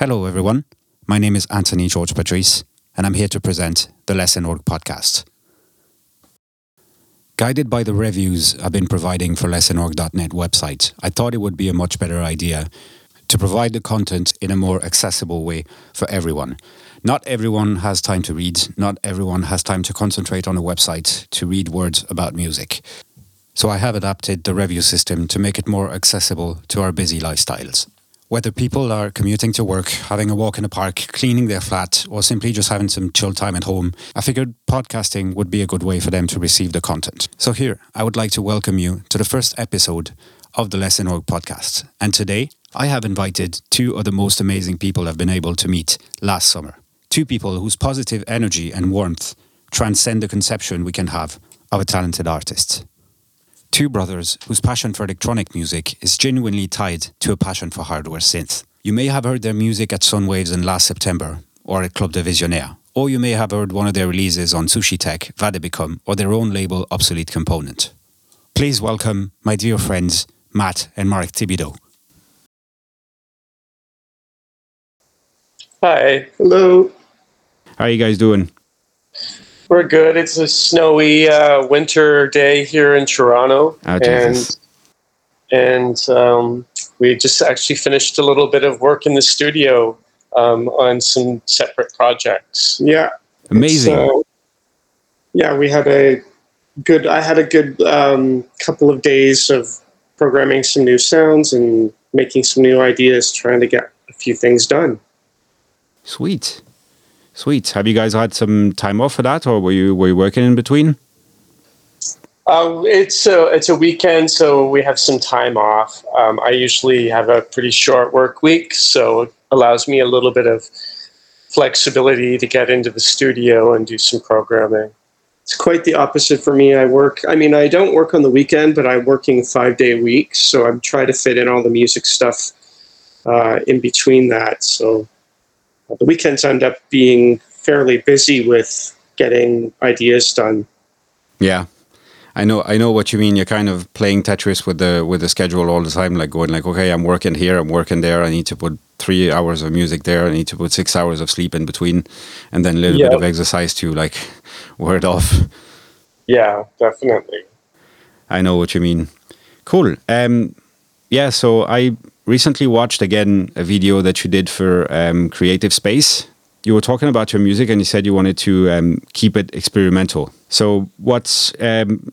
Hello, everyone. My name is Anthony George Patrice, and I'm here to present the Lessenorg podcast. Guided by the reviews I've been providing for Lessenorg.net website, I thought it would be a much better idea to provide the content in a more accessible way for everyone. Not everyone has time to read, not everyone has time to concentrate on a website to read words about music. So I have adapted the review system to make it more accessible to our busy lifestyles. Whether people are commuting to work, having a walk in the park, cleaning their flat, or simply just having some chill time at home, I figured podcasting would be a good way for them to receive the content. So here, I would like to welcome you to the first episode of the Lessenorg podcast. And today, I have invited two of the most amazing people I've been able to meet last summer. Two people whose positive energy and warmth transcend the conception we can have of a talented artist. Two brothers whose passion for electronic music is genuinely tied to a passion for hardware synth. You may have heard their music at Sunwaves in last September or at Club der Visionaere, or you may have heard one of their releases on Sushitech, Vadebicum, or their own label Obsolete Component. Please welcome my dear friends Matt and Mark Thibideau. Hi. Hello. How are you guys doing? We're good. It's a snowy uh, winter day here in Toronto, Oh, and and um, we just actually finished a little bit of work in the studio um, on some separate projects. Yeah. Amazing. So, yeah, we had a good. I had a good um, couple of days of programming some new sounds and making some new ideas, trying to get a few things done. Sweet. Sweet. Have you guys had some time off for that or were you were you working in between? Um, it's a it's a weekend, so we have some time off. Um, I usually have a pretty short work week, so it allows me a little bit of flexibility to get into the studio and do some programming. It's quite the opposite for me. I work. I mean, I don't work on the weekend, but I'm working five day weeks, so I'm trying to fit in all the music stuff uh, in between that. So the weekends end up being fairly busy with getting ideas done. Yeah. I know I know what you mean. You're kind of playing Tetris with the with the schedule all the time, like going like, okay, I'm working here, I'm working there, I need to put three hours of music there, I need to put six hours of sleep in between, and then a little bit of exercise to like word off. Yeah, definitely. I know what you mean. Cool. Um, yeah. So I recently watched again a video that you did for um, Creative Space. You were talking about your music, and you said you wanted to um, keep it experimental. So what's um,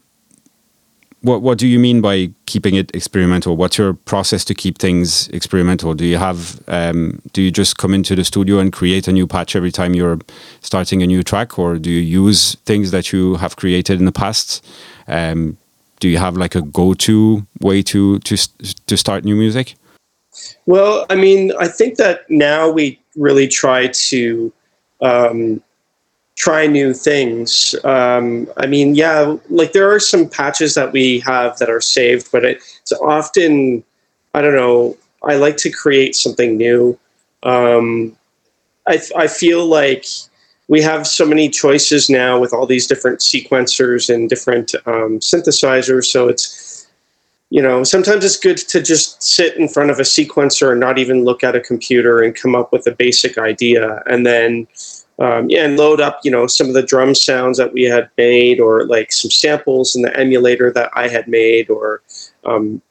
what what do you mean by keeping it experimental? What's your process to keep things experimental? Do you have um, do you just come into the studio and create a new patch every time you're starting a new track, or do you use things that you have created in the past? Um, do you have like a go-to way to to to start new music? Well, I mean, I think that now we really try to um, try new things. Um, I mean, yeah, like there are some patches that we have that are saved, but it, it's often, I don't know, I like to create something new. Um, I, I feel like we have so many choices now with all these different sequencers and different um, synthesizers, so it's you know, sometimes it's good to just sit in front of a sequencer and not even look at a computer and come up with a basic idea, and then um, yeah, and load up you know some of the drum sounds that we had made, or like some samples in the emulator that I had made, or um,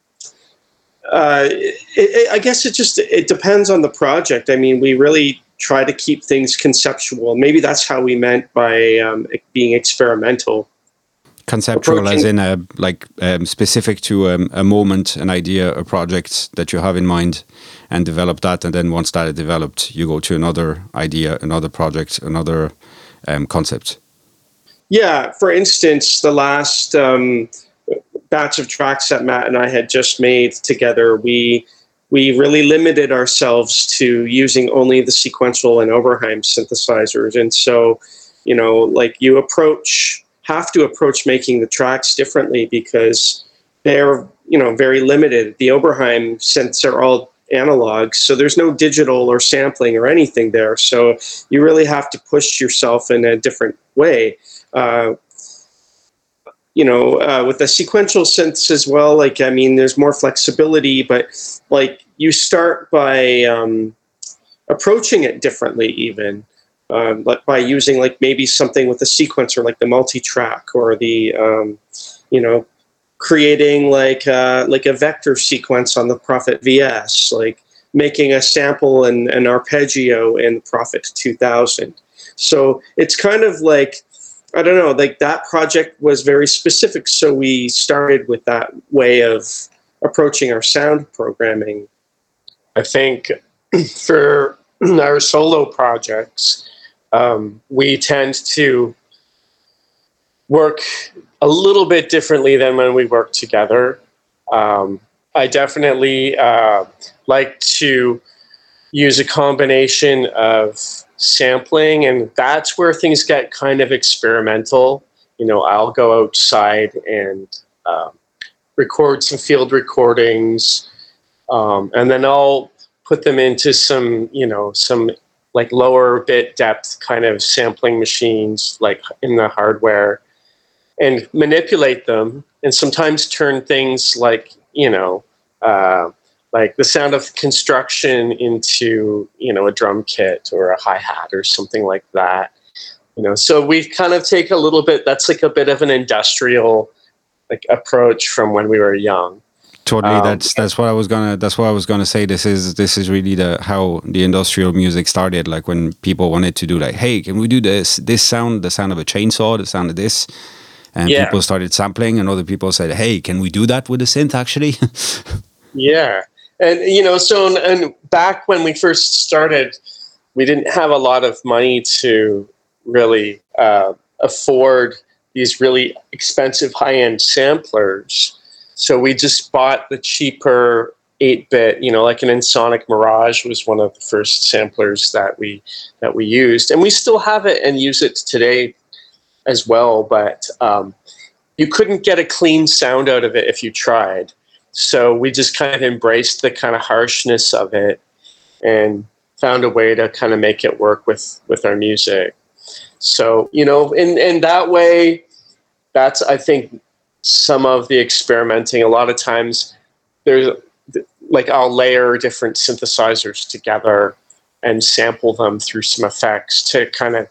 uh, it, it, I guess it just it depends on the project. I mean, we really try to keep things conceptual. Maybe that's how we meant by um, being experimental. Conceptual, as in a like um, specific to um, a moment, an idea, a project that you have in mind, and develop that. And then once that is developed, you go to another idea, another project, another um, concept. Yeah, for instance, the last um, batch of tracks that Matt and I had just made together, we we really limited ourselves to using only the sequential and Oberheim synthesizers, and so you know, like you approach have to approach making the tracks differently because they're you know very limited. The Oberheim synths are all analog, so there's no digital or sampling or anything there. So you really have to push yourself in a different way. Uh, you know, uh, with the sequential synths as well, like, I mean, there's more flexibility, but like you start by, um, approaching it differently, even um, like by using like maybe something with a sequencer like the multi-track or the um, you know creating like uh, like a vector sequence on the Prophet VS, like making a sample and an arpeggio in Prophet 2000. So it's kind of like I don't know, like that project was very specific. So we started with that way of approaching our sound programming. I think for our solo projects, um, we tend to work a little bit differently than when we work together. Um, I definitely uh, like to use a combination of sampling, and that's where things get kind of experimental. You know, I'll go outside and um, record some field recordings, um, and then I'll put them into some, you know, some like lower bit depth kind of sampling machines, like in the hardware, and manipulate them, and sometimes turn things like, you know, uh, like the sound of construction into you know a drum kit or a hi hat or something like that. You know, so we kind of take a little bit. That's like a bit of an industrial like approach from when we were young. Totally. Um, that's that's what I was gonna. That's what I was gonna say. This is this is really the how the industrial music started. Like when people wanted to do like, hey, can we do this this sound, the sound of a chainsaw, the sound of this, and yeah. people started sampling, and other people said, hey, can we do that with a synth actually? yeah, and you know, so and back when we first started, we didn't have a lot of money to really uh, afford these really expensive high-end samplers. So we just bought the cheaper 8-bit, you know, like an Ensoniq Mirage was one of the first samplers that we that we used, and we still have it and use it today as well. But um, you couldn't get a clean sound out of it if you tried. So we just kind of embraced the kind of harshness of it and found a way to kind of make it work with with our music. So you know, in in that way, that's I think some of the experimenting. A lot of times, there's like I'll layer different synthesizers together and sample them through some effects to kind of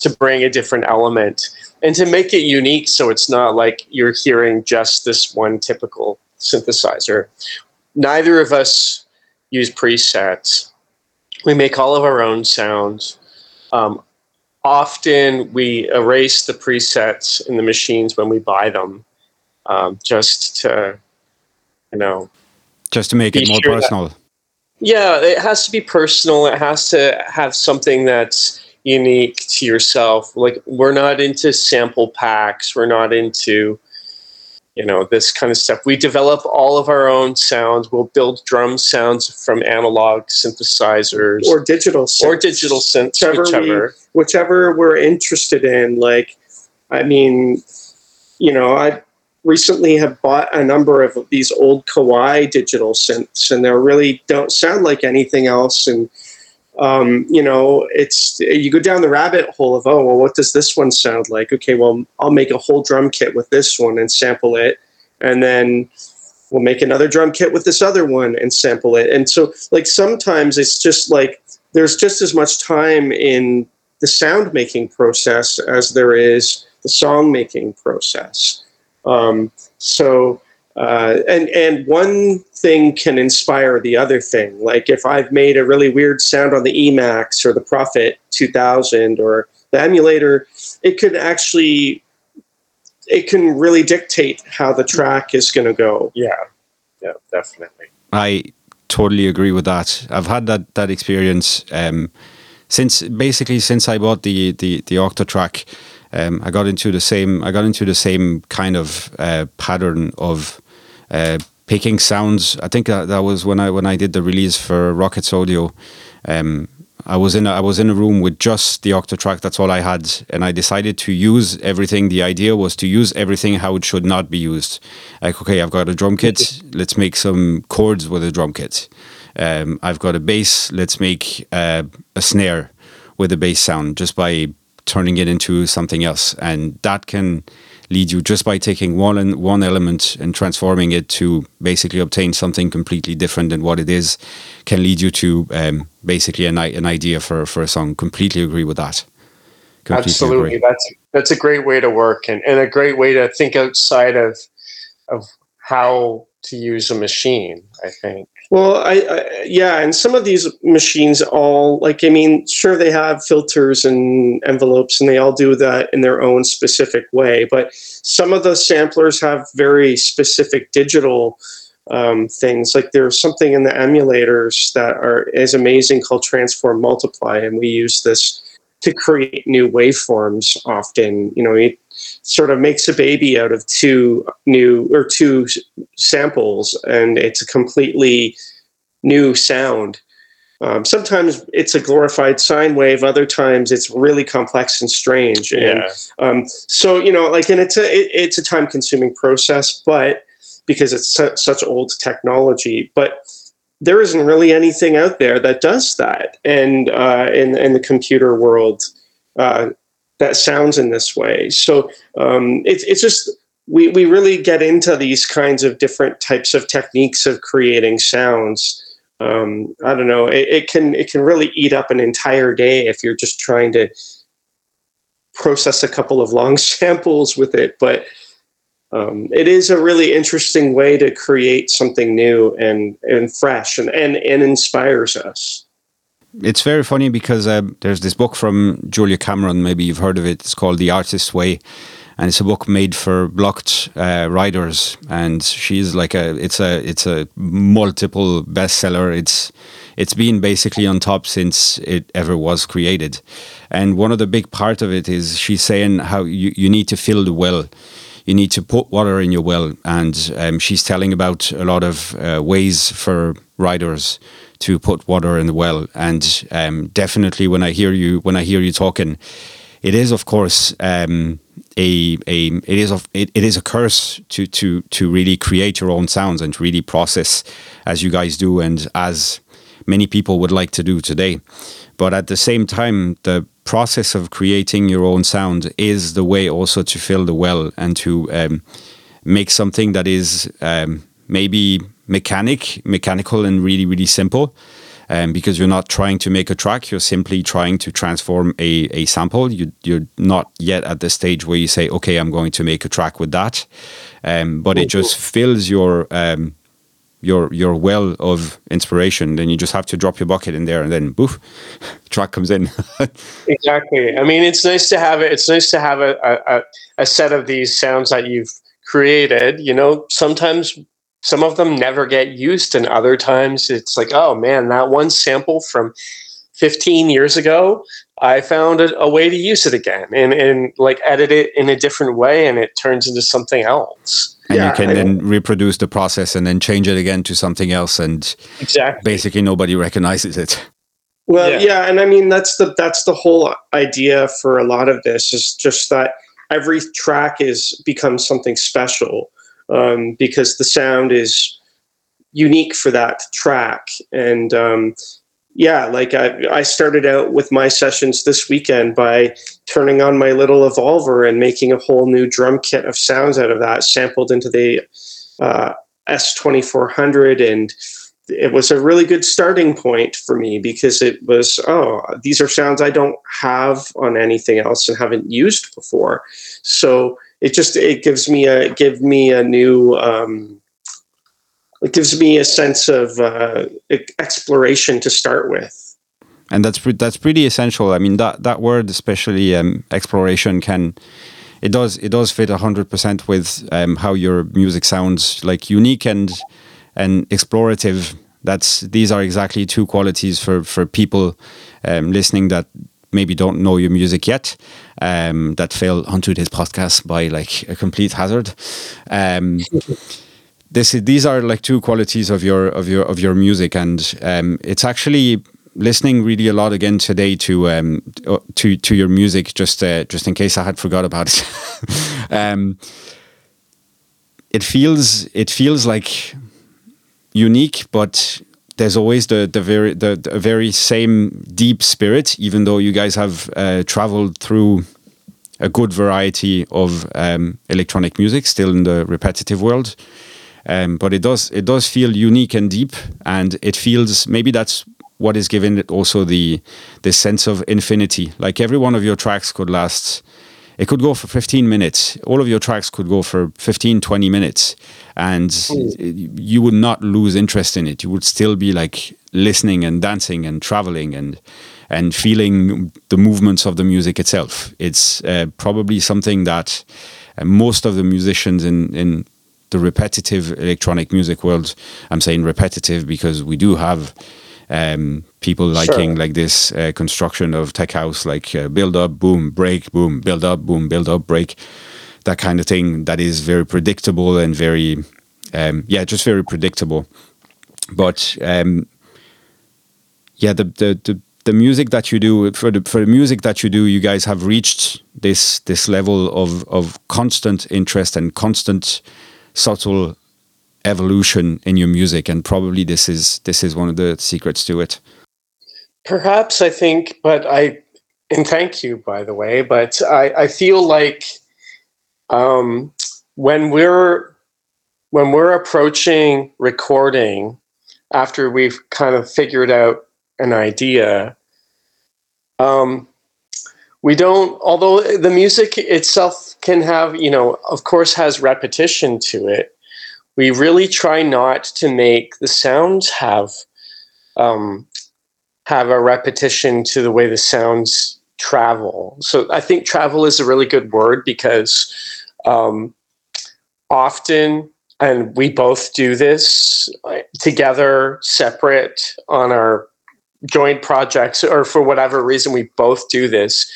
to bring a different element and to make it unique so it's not like you're hearing just this one typical synthesizer. Neither of us use presets. We make all of our own sounds. Um, often we erase the presets in the machines when we buy them, um, just to, you know, just to make it more sure personal. That, yeah, it has to be personal. It has to have something that's unique to yourself. Like we're not into sample packs. We're not into you know this kind of stuff we develop all of our own sounds we'll build drum sounds from analog synthesizers or digital synths. or digital synths whichever, whichever. We, whichever we're interested in like i mean you know i recently have bought a number of these old Kawai digital synths and they really don't sound like anything else and um, you know, it's you go down the rabbit hole of oh well, what does this one sound like? Okay, well I'll make a whole drum kit with this one and sample it, and then we'll make another drum kit with this other one and sample it. And so like sometimes it's just like there's just as much time in the sound making process as there is the song making process. Um, so uh, and and one thing can inspire the other thing. Like if I've made a really weird sound on the Emax or the Prophet 2000 or the emulator, it could actually it can really dictate how the track is going to go. Yeah, yeah, definitely. I totally agree with that. I've had that that experience um, since basically since I bought the the the Octatrack. Um, I got into the same. I got into the same kind of uh, pattern of uh, picking sounds. I think that, that was when I when I did the release for Rockets Audio. Um, I was in a, I was in a room with just the Octatrack. That's all I had, and I decided to use everything. The idea was to use everything how it should not be used. Like, okay, I've got a drum kit. Let's make some chords with a drum kit. Um, I've got a bass. Let's make uh, a snare with a bass sound just by turning it into something else, and that can lead you just by taking one one element and transforming it to basically obtain something completely different than what it is can lead you to um, basically an, an idea for, for a song. Completely agree with that. Completely absolutely. agree. that's that's a great way to work and, and a great way to think outside of of how to use a machine i think well, I, I, yeah, and some of these machines all like I mean, sure they have filters and envelopes, and they all do that in their own specific way. But some of the samplers have very specific digital um, things. Like there's something in the emulators that are is amazing called Transform Multiply, and we use this to create new waveforms. Often, you know, it sort of makes a baby out of two new or two samples, and it's a completely new sound. Um, sometimes it's a glorified sine wave. Other times it's really complex and strange. And, yeah. Um, so you know, like, and it's a it, it's a time consuming process, but because it's su- such old technology, but there isn't really anything out there that does that, and uh, in in the computer world, uh, that sounds in this way. So um, it's it's just we we really get into these kinds of different types of techniques of creating sounds. Um, I don't know. It, it can it can really eat up an entire day if you're just trying to process a couple of long samples with it, but. Um, it is a really interesting way to create something new and, and fresh and, and, and inspires us it's very funny because uh, there's this book from Julia Cameron. Maybe you've heard of it. It's called The Artist's Way, and it's a book made for blocked uh, writers. And she's like a it's a it's a multiple bestseller. It's it's been basically on top since it ever was created. And one of the big part of it is she's saying how you, you need to fill the well you need to put water in your well. And um, she's telling about a lot of uh, ways for writers to put water in the well. And um, definitely, when I hear you when I hear you talking, it is of course um, a a it is of it, it is a curse to to to really create your own sounds and really process as you guys do and as many people would like to do today. But at the same time, the process of creating your own sound is the way also to fill the well and to um, make something that is um, maybe mechanic, mechanical, and really, really simple. Um, because you're not trying to make a track, you're simply trying to transform a, a sample. You, are not yet at the stage where you say, okay, I'm going to make a track with that. Um, but it just fills your um, your your well of inspiration, then you just have to drop your bucket in there, and then boof, track comes in. exactly. I mean, it's nice to have it. It's nice to have a, a a set of these sounds that you've created. You know, sometimes some of them never get used, and other times it's like, oh man, that one sample from 15 years ago I found a, a, way to use it again and, and like edit it in a different way and it turns into something else and yeah, you can I then reproduce the process and then change it again to something else and exactly. basically nobody recognizes it. Well yeah. yeah and i mean that's the that's the whole idea for a lot of this is just that every track is becomes something special um, because the sound is unique for that track. And um, yeah, like I, I started out with my sessions this weekend by turning on my little evolver and making a whole new drum kit of sounds out of that, sampled into the uh, S2400. And it was a really good starting point for me because it was, oh, these are sounds I don't have on anything else and haven't used before. So it just, it gives me a, give me a new, um, it gives me a sense of uh, exploration to start with. And that's pre- that's pretty essential. I mean that that word, especially um, exploration, can it does it does fit hundred percent with um, how your music sounds, like unique and and explorative. That's these are exactly two qualities for for people um, listening that maybe don't know your music yet, um, that fell onto this podcast by like a complete hazard. This these are like two qualities of your of your of your music, and um, it's actually listening really a lot again today to um, to to your music. Just uh, just in case I had forgot about it. um, it feels it feels like unique, but there's always the the very the, the very same deep spirit, even though you guys have uh, traveled through a good variety of um, electronic music, still in the repetitive world. Um, but it does it does feel unique and deep, and it feels maybe that's what is giving it also the the sense of infinity. Like every one of your tracks could last. It could go for 15 minutes. All of your tracks could go for 15, 20 minutes, and mm. you would not lose interest in it. You would still be like listening and dancing and traveling and and feeling the movements of the music itself. It's uh, probably something that uh, most of the musicians in in the repetitive electronic music world. I'm saying repetitive because we do have um, people liking sure. like this uh, construction of tech house, like uh, build up, boom, break, boom, build up, boom, build up, break, that kind of thing. That is very predictable and very, um, yeah, just very predictable. But um, yeah, the, the the the music that you do for the for the music that you do, you guys have reached this this level of of constant interest and constant subtle evolution in your music and probably this is this is one of the secrets to it. Perhaps i think but i and thank you by the way but i i feel like um when we're when we're approaching recording after we've kind of figured out an idea um we don't although the music itself can have you know of course has repetition to it we really try not to make the sounds have um, have a repetition to the way the sounds travel. So I think travel is a really good word because um, often, and we both do this uh, together, separate on our joint projects, or for whatever reason we both do this.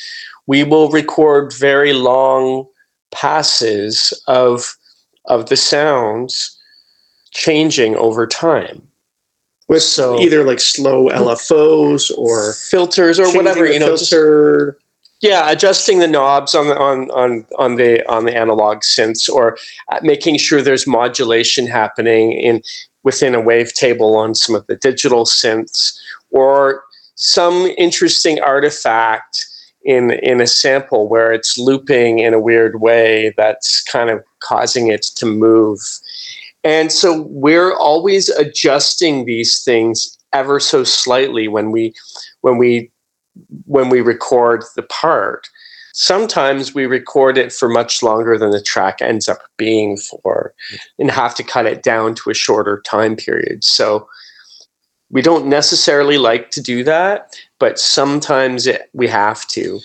We will record very long passes of of the sounds changing over time with so either like slow LFOs or filters or whatever you know filter. Just, yeah adjusting the knobs on the on on on the on the analog synths or uh, making sure there's modulation happening in within a wavetable on some of the digital synths or some interesting artifact in in a sample where it's looping in a weird way that's kind of causing it to move. And so we're always adjusting these things ever so slightly when we when we when we record the part. Sometimes we record it for much longer than the track ends up being for and have to cut it down to a shorter time period. So we don't necessarily like to do that but sometimes it, we have to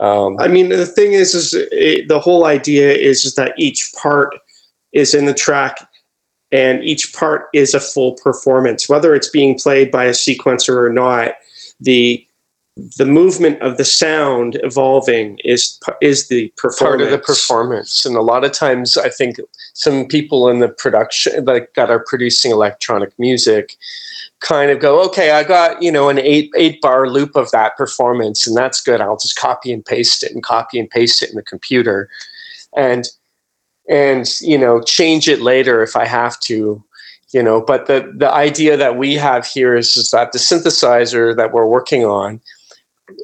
um, I mean, the thing is, is it, the whole idea is, is that each part is in the track, and each part is a full performance, whether it's being played by a sequencer or not. The the movement of the sound evolving is is the performance. part of the performance and a lot of times i think some people in the production like that are producing electronic music kind of go, okay, I got you know an eight eight bar loop of that performance, and that's good. I'll just copy and paste it and copy and paste it in the computer, and and you know change it later if I have to, you know. But the the idea that we have here is, is that the synthesizer that we're working on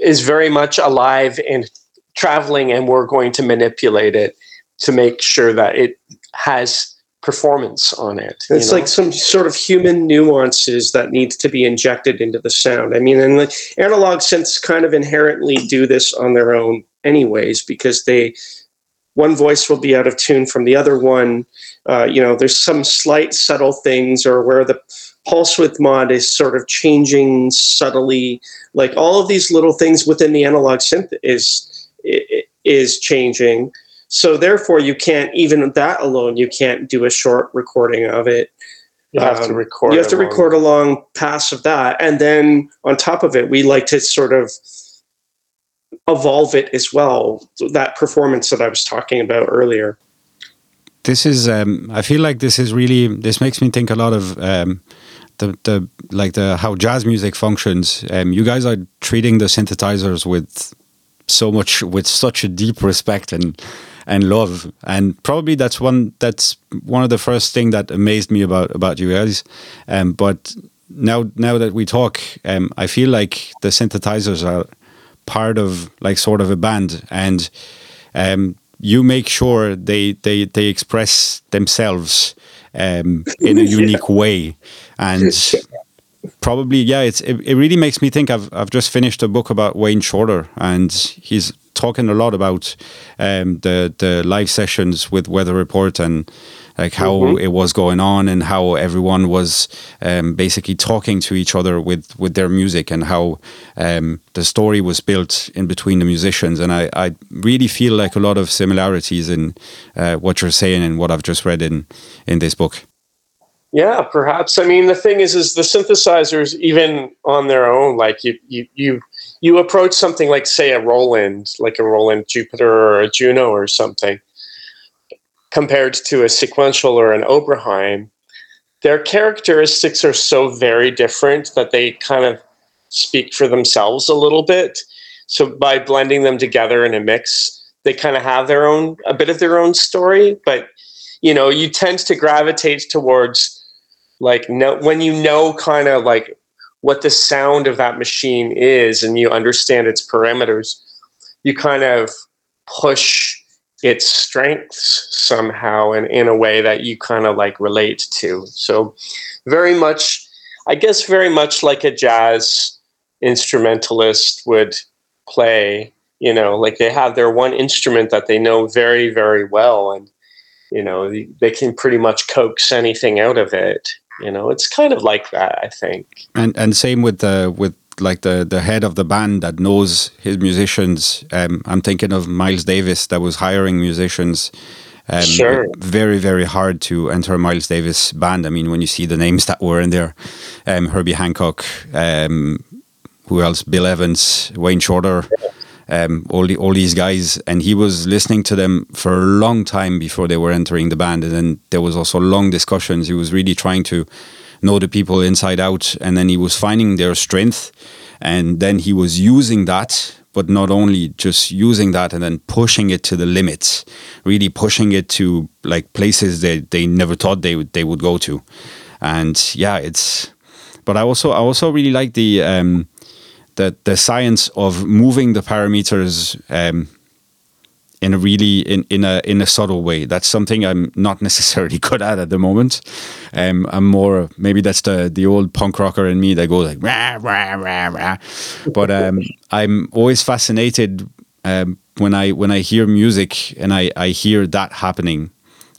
is very much alive and traveling, and we're going to manipulate it to make sure that it has performance on it. It's know? like some sort of human nuances that needs to be injected into the sound. I mean, and the analog synths kind of inherently do this on their own, anyways, because they one voice will be out of tune from the other one. Uh, you know, there's some slight subtle things, or where the pulse width mod is sort of changing subtly. Like all of these little things within the analog synth is is changing so therefore, you can't even that alone. You can't do a short recording of it. You have um, to record. You have to record a long pass of that, and then on top of it, we like to sort of evolve it as well. That performance that I was talking about earlier. This is. Um, I feel like this is really. This makes me think a lot of. Um, the, the like the how jazz music functions. Um, you guys are treating the synthesizers with so much with such a deep respect and and love. And probably that's one that's one of the first thing that amazed me about about you guys. Um, but now now that we talk, um, I feel like the synthesizers are part of like sort of a band and. um, you make sure they they they express themselves um, in a unique way, and probably yeah, it's it, it really makes me think. I've I've just finished a book about Wayne Shorter, and he's talking a lot about um, the the live sessions with Weather Report and like how mm-hmm. it was going on and how everyone was um, basically talking to each other with with their music and how um, the story was built in between the musicians and I, I really feel like a lot of similarities in uh, what you're saying and what I've just read in in this book. Yeah, perhaps. I mean, the thing is, is the synthesizers even on their own, like you, you, you, you approach something like, say, a Roland, like a Roland Jupiter or a Juno or something compared to a sequential or an Oberheim, their characteristics are so very different that they kind of speak for themselves a little bit. So by blending them together in a mix, they kind of have their own a bit of their own story, but you know, you tend to gravitate towards like no when you know kind of like what the sound of that machine is and you understand its parameters, you kind of push its strengths somehow and in a way that you kind of like relate to. So very much I guess very much like a jazz instrumentalist would play, you know, like they have their one instrument that they know very very well and you know, they can pretty much coax anything out of it. You know, it's kind of like that, I think. And and same with the with like the the head of the band that knows his musicians. Um, I'm thinking of Miles Davis that was hiring musicians. Um, sure. Very very hard to enter Miles Davis band. I mean, when you see the names that were in there, um, Herbie Hancock, um, who else? Bill Evans, Wayne Shorter. Um, all the, all these guys, and he was listening to them for a long time before they were entering the band, and then there was also long discussions. He was really trying to know the people inside out, and then he was finding their strength, and then he was using that, but not only just using that and then pushing it to the limits, really pushing it to like places that they never thought they would they would go to, and yeah, it's. But I also I also really like the um, the the science of moving the parameters um, in a really in, in a in a subtle way. That's something I'm not necessarily good at at the moment. Um, I'm more maybe that's the the old punk rocker in me that goes like rah rah rah rah. But um, I'm always fascinated um, when I when I hear music and I I hear that happening.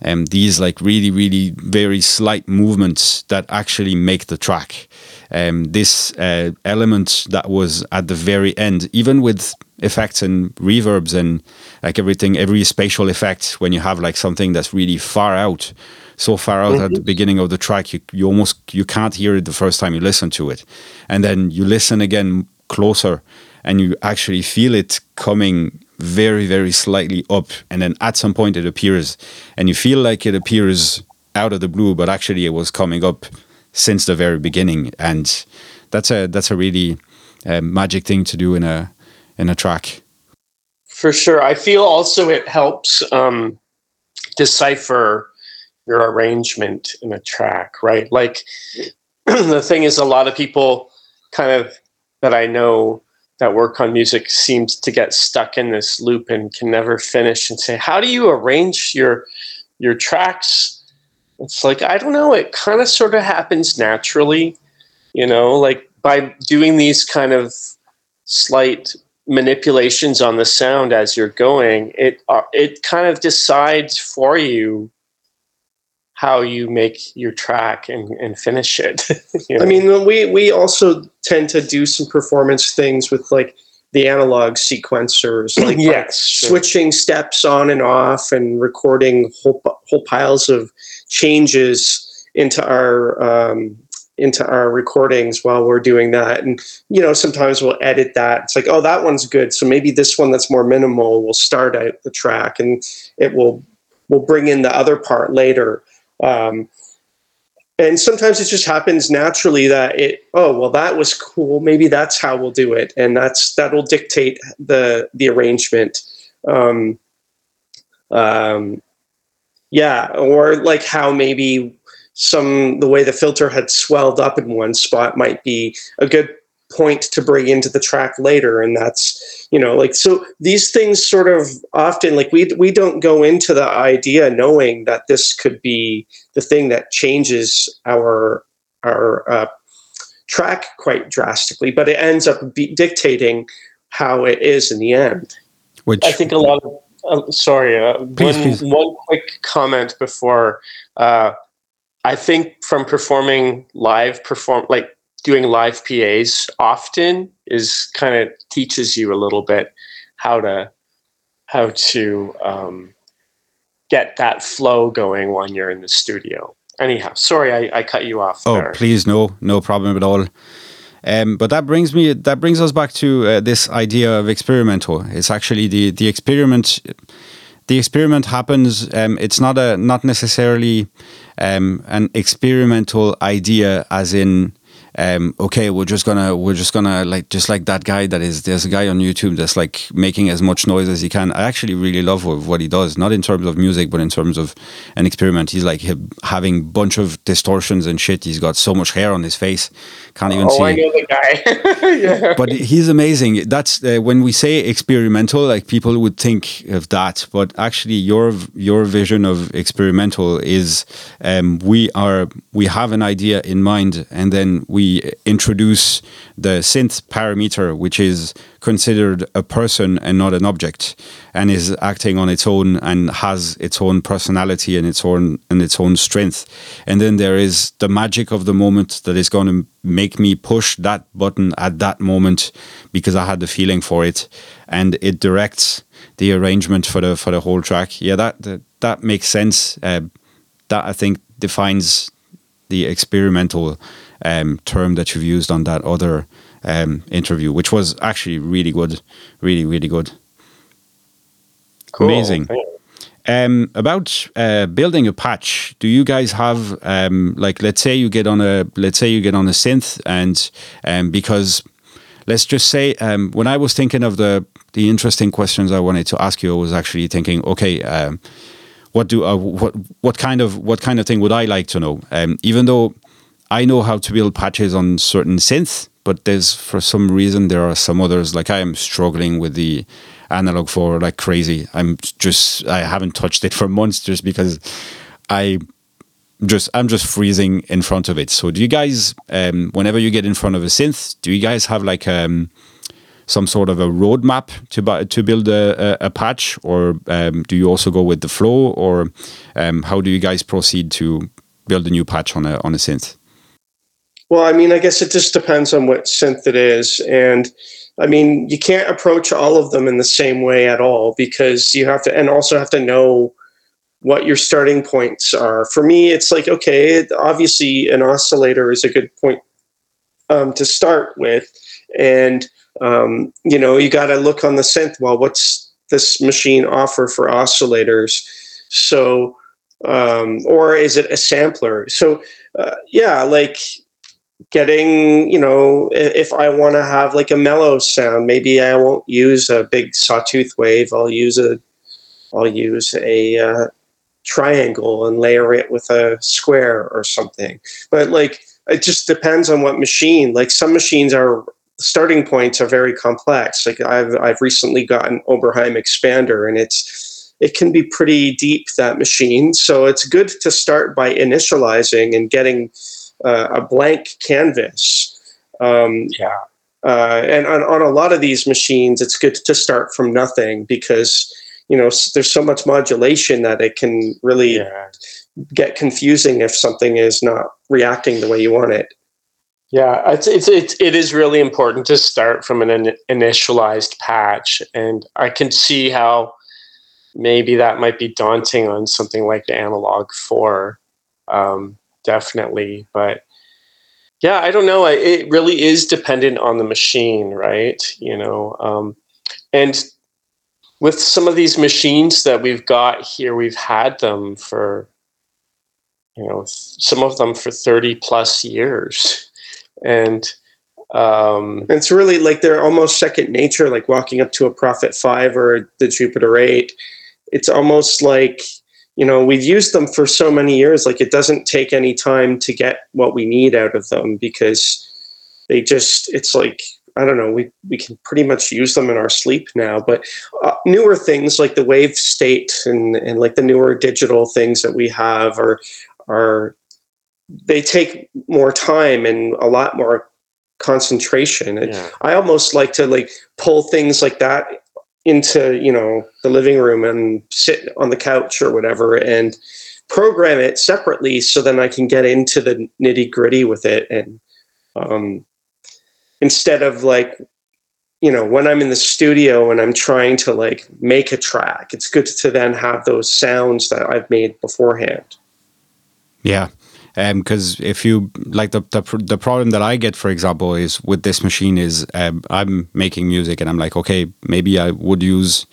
Um, these like really really very slight movements that actually make the track. Um, this uh, element that was at the very end, even with effects and reverbs and like everything, every spatial effect when you have like something that's really far out, so far out mm-hmm. at the mm-hmm. beginning of the track, you, you almost you can't hear it the first time you listen to it, and then you listen again closer, and you actually feel it coming very very slightly up, and then at some point it appears, and you feel like it appears out of the blue, but actually it was coming up since the very beginning, and that's a that's a really uh, magic thing to do in a in a track. For sure. I feel also it helps um, decipher your arrangement in a track, right? Like the thing is, a lot of people kind of that I know that work on music seems to get stuck in this loop and can never finish and say, how do you arrange your your tracks? It's like I don't know. It kind of sort of happens naturally, you know, like by doing these kind of slight manipulations on the sound as you're going, it uh, it kind of decides for you how you make your track and, and finish it. you know? I mean, we we also tend to do some performance things with like the analog sequencers, like yes, sure. switching steps on and off and recording whole whole piles of changes into our um, into our recordings while we're doing that. And you know sometimes we'll edit that. It's like oh that one's good. So maybe this one that's more minimal will start out the track and it will will bring in the other part later. Um, and sometimes it just happens naturally that it oh well that was cool. Maybe that's how we'll do it. And that's that'll dictate the the arrangement. Um, um, yeah or like how maybe some the way the filter had swelled up in one spot might be a good point to bring into the track later and that's you know like so these things sort of often like we we don't go into the idea knowing that this could be the thing that changes our our uh, track quite drastically but it ends up be dictating how it is in the end. Which i think a lot of uh, sorry uh, please, one, please. one quick comment before uh, i think from performing live perform like doing live PAs often is kind of teaches you a little bit how to how to um, get that flow going when you're in the studio. Anyhow, sorry I, I cut you off. Oh, there. please, no, no problem at all. Um, but that brings me that brings us back to uh, this idea of experimental. It's actually the the experiment. The experiment happens. Um, it's not a not necessarily um, an experimental idea, as in um, okay, we're just gonna we're just gonna like just like that guy that is there's a guy on YouTube that's like making as much noise as he can. I actually really love what he does, not in terms of music, but in terms of an experiment. He's like having bunch of distortions and shit. He's got so much hair on his face, can't even oh, see. I know the guy. yeah. But he's amazing. That's uh, when we say experimental, like people would think of that, but actually your your vision of experimental is um, we are we have an idea in mind and then we introduce the synth parameter, which is considered a person and not an object, and is acting on its own and has its own personality and its own and its own strength. And then there is the magic of the moment that is going to make me push that button at that moment because I had the feeling for it, and it directs the arrangement for the for the whole track. Yeah, that that, that makes sense. Uh, that I think defines the experimental um, term that you've used on that other um, interview, which was actually really good, really really good. Cool. Amazing. Um, about uh, building a patch, do you guys have um, like let's say you get on a let's say you get on a synth and um, because let's just say um, when I was thinking of the the interesting questions I wanted to ask you, I was actually thinking, okay, um, what do uh, what what kind of what kind of thing would I like to know? Um, even though I know how to build patches on certain synths, but there's for some reason there are some others like I am struggling with the analog four like crazy. I'm just I haven't touched it for months just because I just I'm just freezing in front of it. So do you guys um, whenever you get in front of a synth, do you guys have like um, some sort of a roadmap to to build a, a, a patch, or um, do you also go with the flow, or um, how do you guys proceed to build a new patch on a on a synth? Well, I mean, I guess it just depends on what synth it is. And I mean, you can't approach all of them in the same way at all because you have to, and also have to know what your starting points are. For me, it's like, okay, obviously an oscillator is a good point um, to start with. And, um, you know, you got to look on the synth, well, what's this machine offer for oscillators? So, um, or is it a sampler? So, uh, yeah, like getting you know if i want to have like a mellow sound maybe i won't use a big sawtooth wave. I'll use a i'll use a uh, triangle and layer it with a square or something. But like it just depends on what machine. Like some machines are starting points are very complex. Like i've i've recently got an oberheim expander and it's it can be pretty deep that machine. So it's good to start by initializing and getting uh, a blank canvas. Um, yeah. Uh, and on, on a lot of these machines, it's good to start from nothing because you know there's so much modulation that it can really yeah. get confusing if something is not reacting the way you want it. Yeah, it's, it's it's it is really important to start from an in- initialized patch, and I can see how maybe that might be daunting on something like the analog four. Um, definitely. But yeah, I don't know. It really is dependent on the machine, right? You know, um, and with some of these machines that we've got here, we've had them for, you know, some of them for 30 plus years. And um, it's really like they're almost second nature, like walking up to a Prophet 5 or the Jupiter 8. It's almost like you know we've used them for so many years like it doesn't take any time to get what we need out of them because they just it's like I don't know. We we can pretty much use them in our sleep now. But uh, newer things like the Wavestate and and like the newer digital things that we have are are they take more time and a lot more concentration. Yeah. I almost like to like pull things like that into you know the living room and sit on the couch or whatever and program it separately so then I can get into the nitty gritty with it and um, instead of like you know when i'm in the studio and i'm trying to like make a track it's good to then have those sounds that i've made beforehand. Yeah because um, if you like the, the the problem that I get, for example, is with this machine is um, I'm making music and I'm like, okay, maybe I would use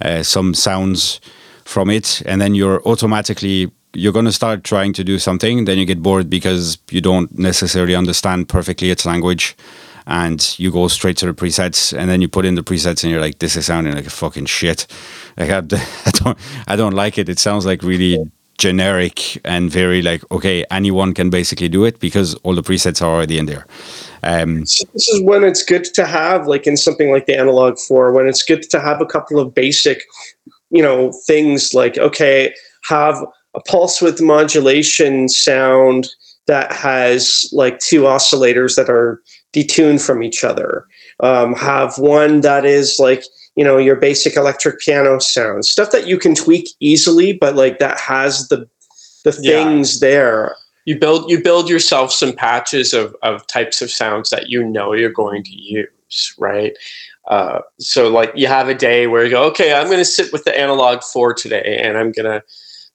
uh, some sounds from it, and then you're automatically you're going to start trying to do something, then you get bored because you don't necessarily understand perfectly its language. And you go straight to the presets and then you put in the presets and you're like this is sounding like a fucking shit. Like I, I don't i don't like it. It sounds like really generic and very like okay anyone can basically do it because all the presets are already in there um, so this is when it's good to have like in something like the analog 4 when it's good to have a couple of basic you know things like okay have a pulse width modulation sound that has like two oscillators that are detuned from each other. Um, have one that is like you know your basic electric piano sounds stuff that you can tweak easily, but like that has the the things yeah. there. You build you build yourself some patches of of types of sounds that you know you're going to use, right? Uh, so like you have a day where you go, okay, I'm going to sit with the analog four today, and I'm going to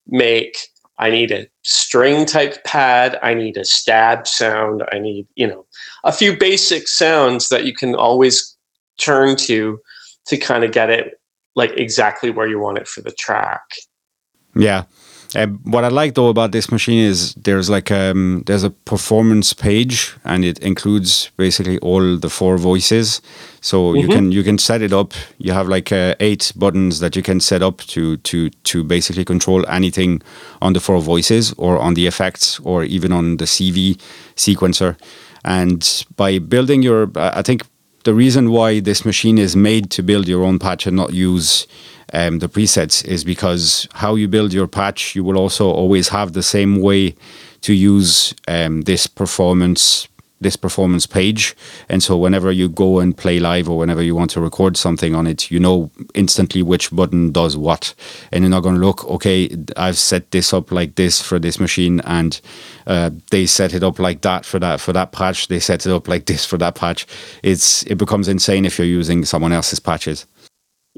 make I need a string type pad. I need a stab sound. I need, you know, a few basic sounds that you can always turn to to kind of get it like exactly where you want it for the track. Yeah. Um, what I like though about this machine is there's like um, there's a performance page and it includes basically all the four voices. So mm-hmm. you can you can set it up. You have like uh, eight buttons that you can set up to to to basically control anything on the four voices or on the effects or even on the CV sequencer. And by building your, I think the reason why this machine is made to build your own patch and not use um, the presets is because how you build your patch, you will also always have the same way to use um, this performance this performance page and so whenever you go and play live or whenever you want to record something on it you know instantly which button does what and you're not going to look okay i've set this up like this for this machine and uh, they set it up like that for that for that patch they set it up like this for that patch it's it becomes insane if you're using someone else's patches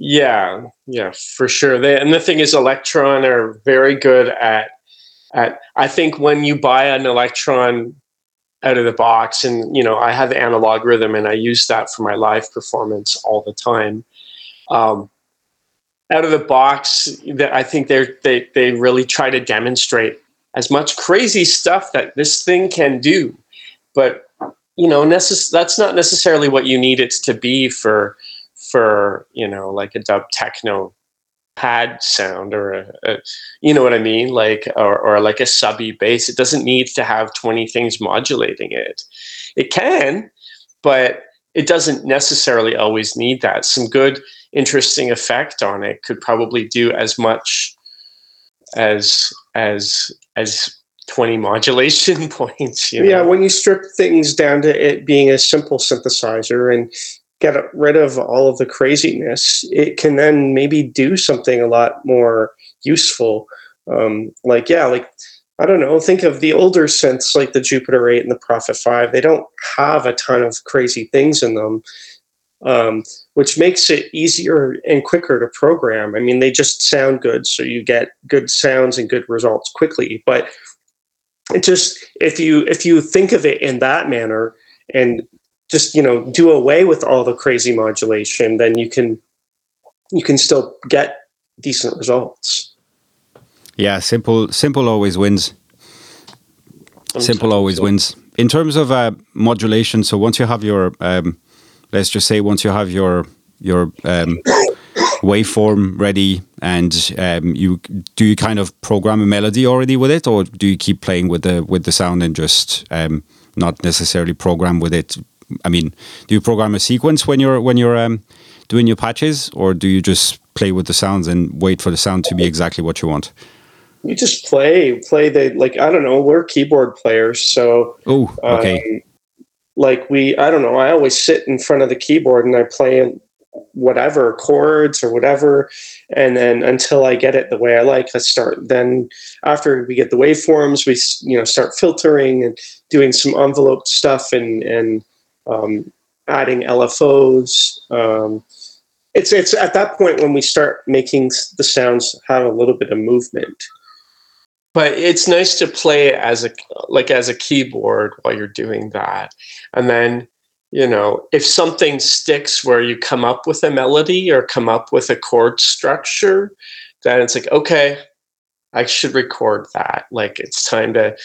yeah, yeah, for sure. They, and the thing is, Elektron are very good at at. I think when you buy an Elektron out of the box, and you know, I have analog rhythm, and I use that for my live performance all the time. Um, out of the box, that I think they they they really try to demonstrate as much crazy stuff that this thing can do, but you know, necess- that's not necessarily what you need it to be for for you know like a dub techno pad sound or a, a, you know what I mean? Like or, or like a subby bass. It doesn't need to have 20 things modulating it. It can but it doesn't necessarily always need that. Some good interesting effect on it could probably do as much as as as 20 modulation points you know? yeah when you strip things down to it being a simple synthesizer and get rid of all of the craziness, it can then maybe do something a lot more useful. Um, like, yeah, like, I don't know, think of the older synths like the Jupiter 8 and the Prophet 5. They don't have a ton of crazy things in them, um, which makes it easier and quicker to program. I mean, they just sound good, so you get good sounds and good results quickly. But it just, if you if you think of it in that manner and just you know do away with all the crazy modulation, then you can you can still get decent results. Yeah, simple simple always wins. Simple always wins. In terms of uh, modulation, so once you have your, um, let's just say, once you have your your um, waveform ready, and um, you do you kind of program a melody already with it, or do you keep playing with the with the sound and just um, not necessarily program with it I mean, do you program a sequence when you're when you're um, doing your patches, or do you just play with the sounds and wait for the sound to be exactly what you want? You just play, play the like. I don't know. We're keyboard players, so oh, okay. Um, like we, I don't know. I always sit in front of the keyboard and I play whatever chords or whatever and then until i get it the way i like i start then after we get the waveforms we you know start filtering and doing some envelope stuff and and um, adding lfos um, it's it's at that point when we start making the sounds have a little bit of movement but it's nice to play as a like as a keyboard while you're doing that and then you know, if something sticks where you come up with a melody or come up with a chord structure, then it's like, okay, I should record that. Like it's time to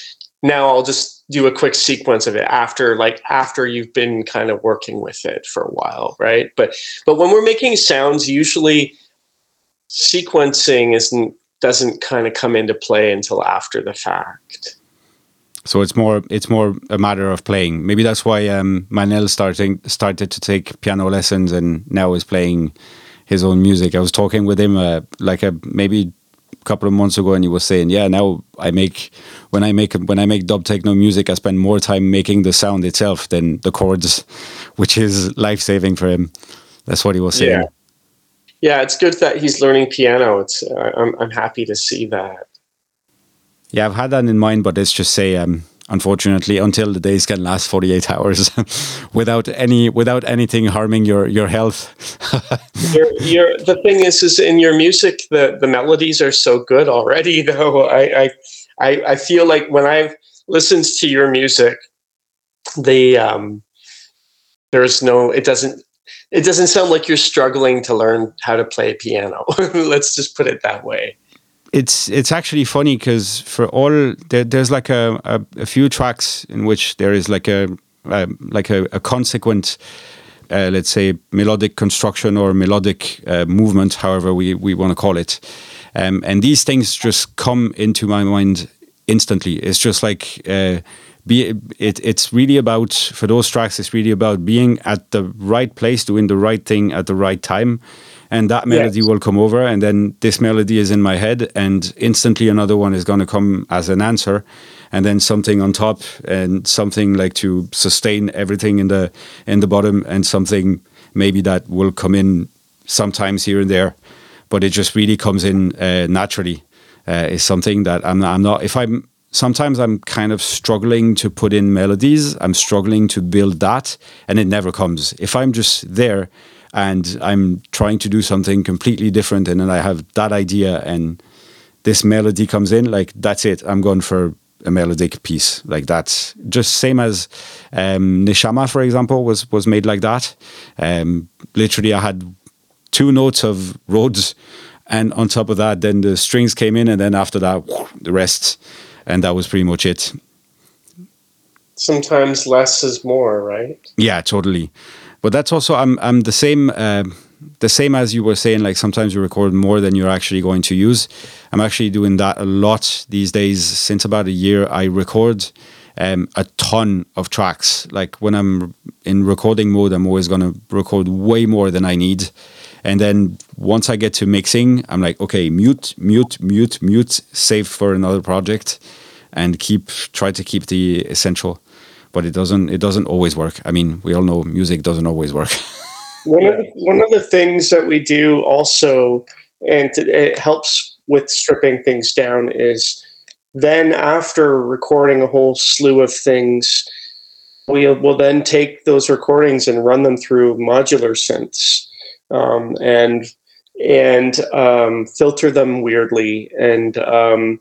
now I'll just do a quick sequence of it after like after you've been kind of working with it for a while, right? But but when we're making sounds, usually sequencing isn't doesn't kind of come into play until after the fact. So it's more it's more a matter of playing. Maybe that's why um, Manel starting started to take piano lessons and now is playing his own music. I was talking with him uh, like a maybe couple of months ago, and he was saying, "Yeah, now I make when I make when I make dub techno music, I spend more time making the sound itself than the chords, which is life saving for him." That's what he was saying. Yeah. Yeah, it's good that he's learning piano. It's uh, I'm I'm happy to see that. Yeah, I've had that in mind, but let's just say, um, unfortunately, until the days can last 48 hours without any without anything harming your your health. you're, the thing is, is in your music, the the melodies are so good already. Though I I I feel like when I've listened to your music, the um, there's no it doesn't it doesn't sound like you're struggling to learn how to play piano. Let's just put it that way it's it's actually funny because for all there, there's like a, a, a, few tracks in which there is like a, a like a, a consequent uh, let's say melodic construction or melodic uh, movement however we, we want to call it. Um, and these things just come into my mind instantly. It's just like uh, be it, it's really about for those tracks it's really about being at the right place doing the right thing at the right time. And that melody yes. will come over and then this melody is in my head and instantly another one is going to come as an answer and then something on top and something like to sustain everything in the in the bottom and something maybe that will come in sometimes here and there but it just really comes in uh, naturally uh, is something that I'm, I'm not if I'm sometimes I'm kind of struggling to put in melodies I'm struggling to build that and it never comes if I'm just there and I'm trying to do something completely different, and then I have that idea, and this melody comes in, like that's it. I'm going for a melodic piece like that. Just same as um, Neshama, for example, was was made like that. Um, literally, I had two notes of Rhodes, and on top of that, then the strings came in, and then after that, the rest, and that was pretty much it. Sometimes less is more, right? Yeah, totally but that's also I'm I'm the same uh, the same as you were saying. Like sometimes you record more than you're actually going to use. I'm actually doing that a lot these days. Since about a year, I record um, a ton of tracks. Like when I'm in recording mode, I'm always going to record way more than I need. And then once I get to mixing, I'm like, okay, mute, mute, mute, mute, save for another project, and keep try to keep the essential but it doesn't it doesn't always work. I mean, we all know music doesn't always work. one of the, one of the things that we do also, and it helps with stripping things down, is then after recording a whole slew of things, we will then take those recordings and run them through modular synths um, and and um, filter them weirdly. And um,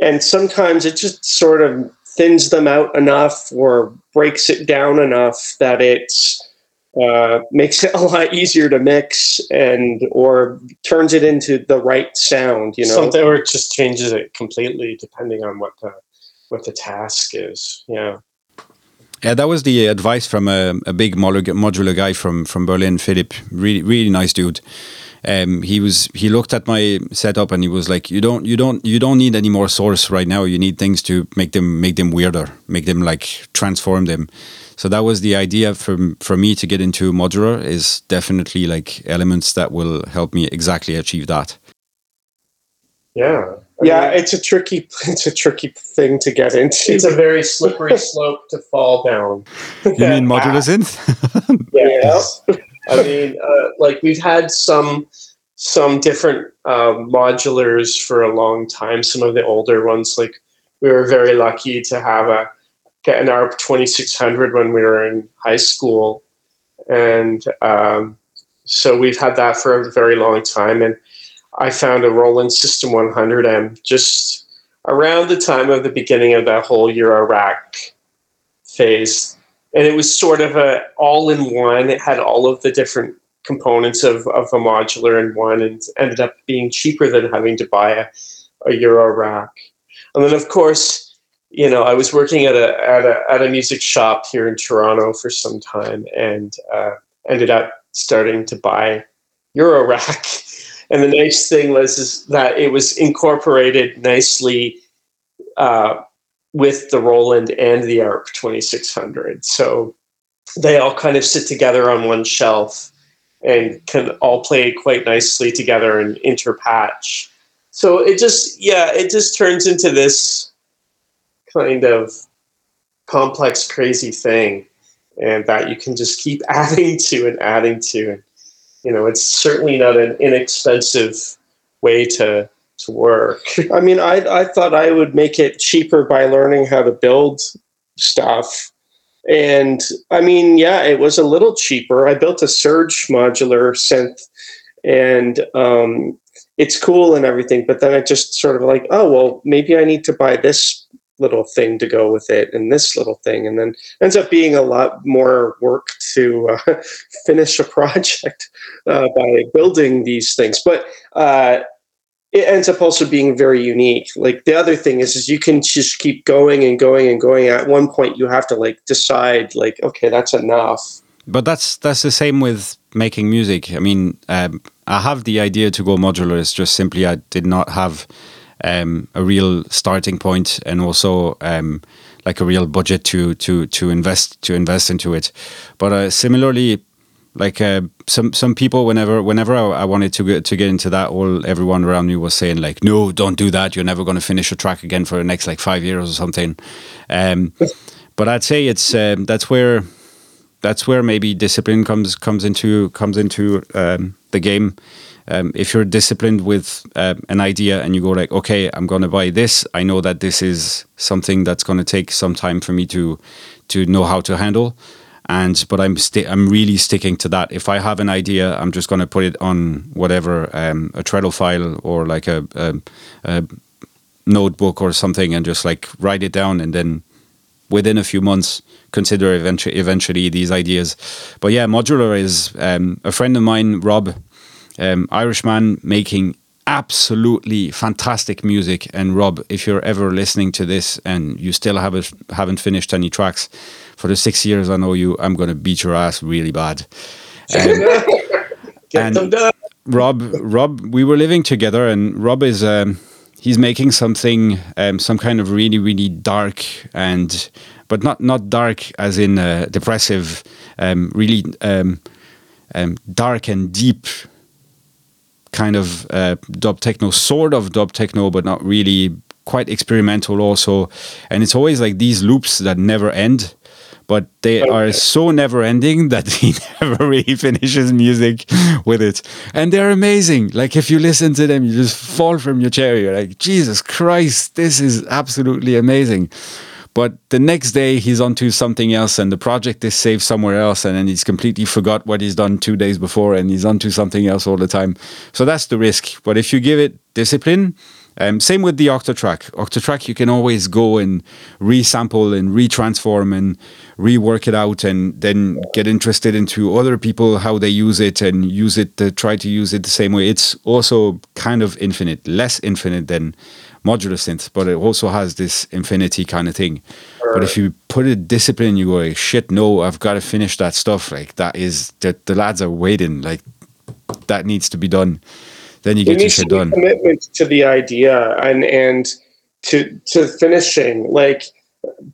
and sometimes it just sort of thins them out enough or breaks it down enough that it's uh, makes it a lot easier to mix and or turns it into the right sound you know something or it just changes it completely depending on what the what the task is yeah yeah, that was the advice from a, a big modular guy from from Berlin, Philip. Really, really nice dude um, he was he looked at my setup and he was like, "You don't you don't you don't need any more source right now. You need things to make them make them weirder, make them like transform them." So that was the idea for for me to get into modular is definitely like elements that will help me exactly achieve that. Yeah. I yeah, mean, it's a tricky it's a tricky thing to get into. It's a very slippery slope to fall down. You mean modular synth? yes. I mean, uh, like we've had some some different uh, modulars for a long time. Some of the older ones, like we were very lucky to have a get an ARP 2600 when we were in high school, and um, so we've had that for a very long time. And I found a Roland System 100M just around the time of the beginning of that whole Euro rack phase and it was sort of a all in one. It had all of the different components of, of a modular in one and ended up being cheaper than having to buy a, a Euro rack. And then of course, you know, I was working at a at a at a music shop here in Toronto for some time and uh, ended up starting to buy Euro rack. And the nice thing was is that it was incorporated nicely uh, with the Roland and the ARP 2600. So they all kind of sit together on one shelf and can all play quite nicely together and interpatch. So it just, yeah, it just turns into this kind of complex, crazy thing, and that you can just keep adding to and adding to. And, you know, it's certainly not an inexpensive way to to work. I mean, I I thought I would make it cheaper by learning how to build stuff. And I mean, yeah, it was a little cheaper. I built a Serge modular synth and um, it's cool and everything. But then I just sort of like, oh, well, maybe I need to buy this little thing to go with it and this little thing. And then ends up being a lot more work to uh, finish a project uh, by building these things. But uh, it ends up also being very unique. Like the other thing is, is you can just keep going and going and going. At one point, you have to like decide, like, okay, that's enough. But that's that's the same with making music. I mean, um, I have the idea to go modular. It's just simply I did not have um, a real starting point, and also um, like a real budget to to to invest to invest into it. But uh, similarly, like uh, some some people whenever whenever I, I, wanted to get to get into that all everyone around me was saying like no don't do that. You're never going to finish a track again for the next like five years or something. Um, but I'd say it's um, that's where that's where maybe discipline comes comes into comes into um, the game um, if you're disciplined with uh, an idea and you go like okay I'm going to buy this I know that this is something that's going to take some time for me to to know how to handle and but I'm sti- I'm really sticking to that. If I have an idea, I'm just going to put it on whatever um, a Trello file or like a, a, a, notebook or something, and just like write it down, and then within a few months consider eventually eventually these ideas. But yeah, modular is um, a friend of mine, Rob, um, Irishman, making absolutely fantastic music. And Rob, if you're ever listening to this and you still haven't haven't finished any tracks for the six years I know you, I'm going to beat your ass really bad. Um, and Rob, Rob, we were living together, and Rob is um, he's making something, um, some kind of really, really dark and, but not not dark as in uh, depressive, um, really um, um, dark and deep kind of uh, dub techno, sort of dub techno, but not really quite experimental also. And it's always like these loops that never end but they okay. are so never ending that he never really finishes music with it. And they're amazing. Like if you listen to them, you just fall from your chair. You're like, Jesus Christ, this is absolutely amazing. But the next day he's onto something else and the project is saved somewhere else and then he's completely forgot what he's done two days before and he's onto something else all the time. So that's the risk. But if you give it discipline, um, same with the Octatrack. Octatrack, you can always go and resample and retransform and rework it out, and then get interested into other people how they use it and use it to try to use it the same way. It's also kind of infinite, less infinite than modular synth, but it also has this infinity kind of thing. Right. But if you put a discipline, you go, like, shit, no, I've got to finish that stuff. Like that is that the lads are waiting. Like that needs to be done then you get your shit done. Commitment to the idea and and to to finishing. Like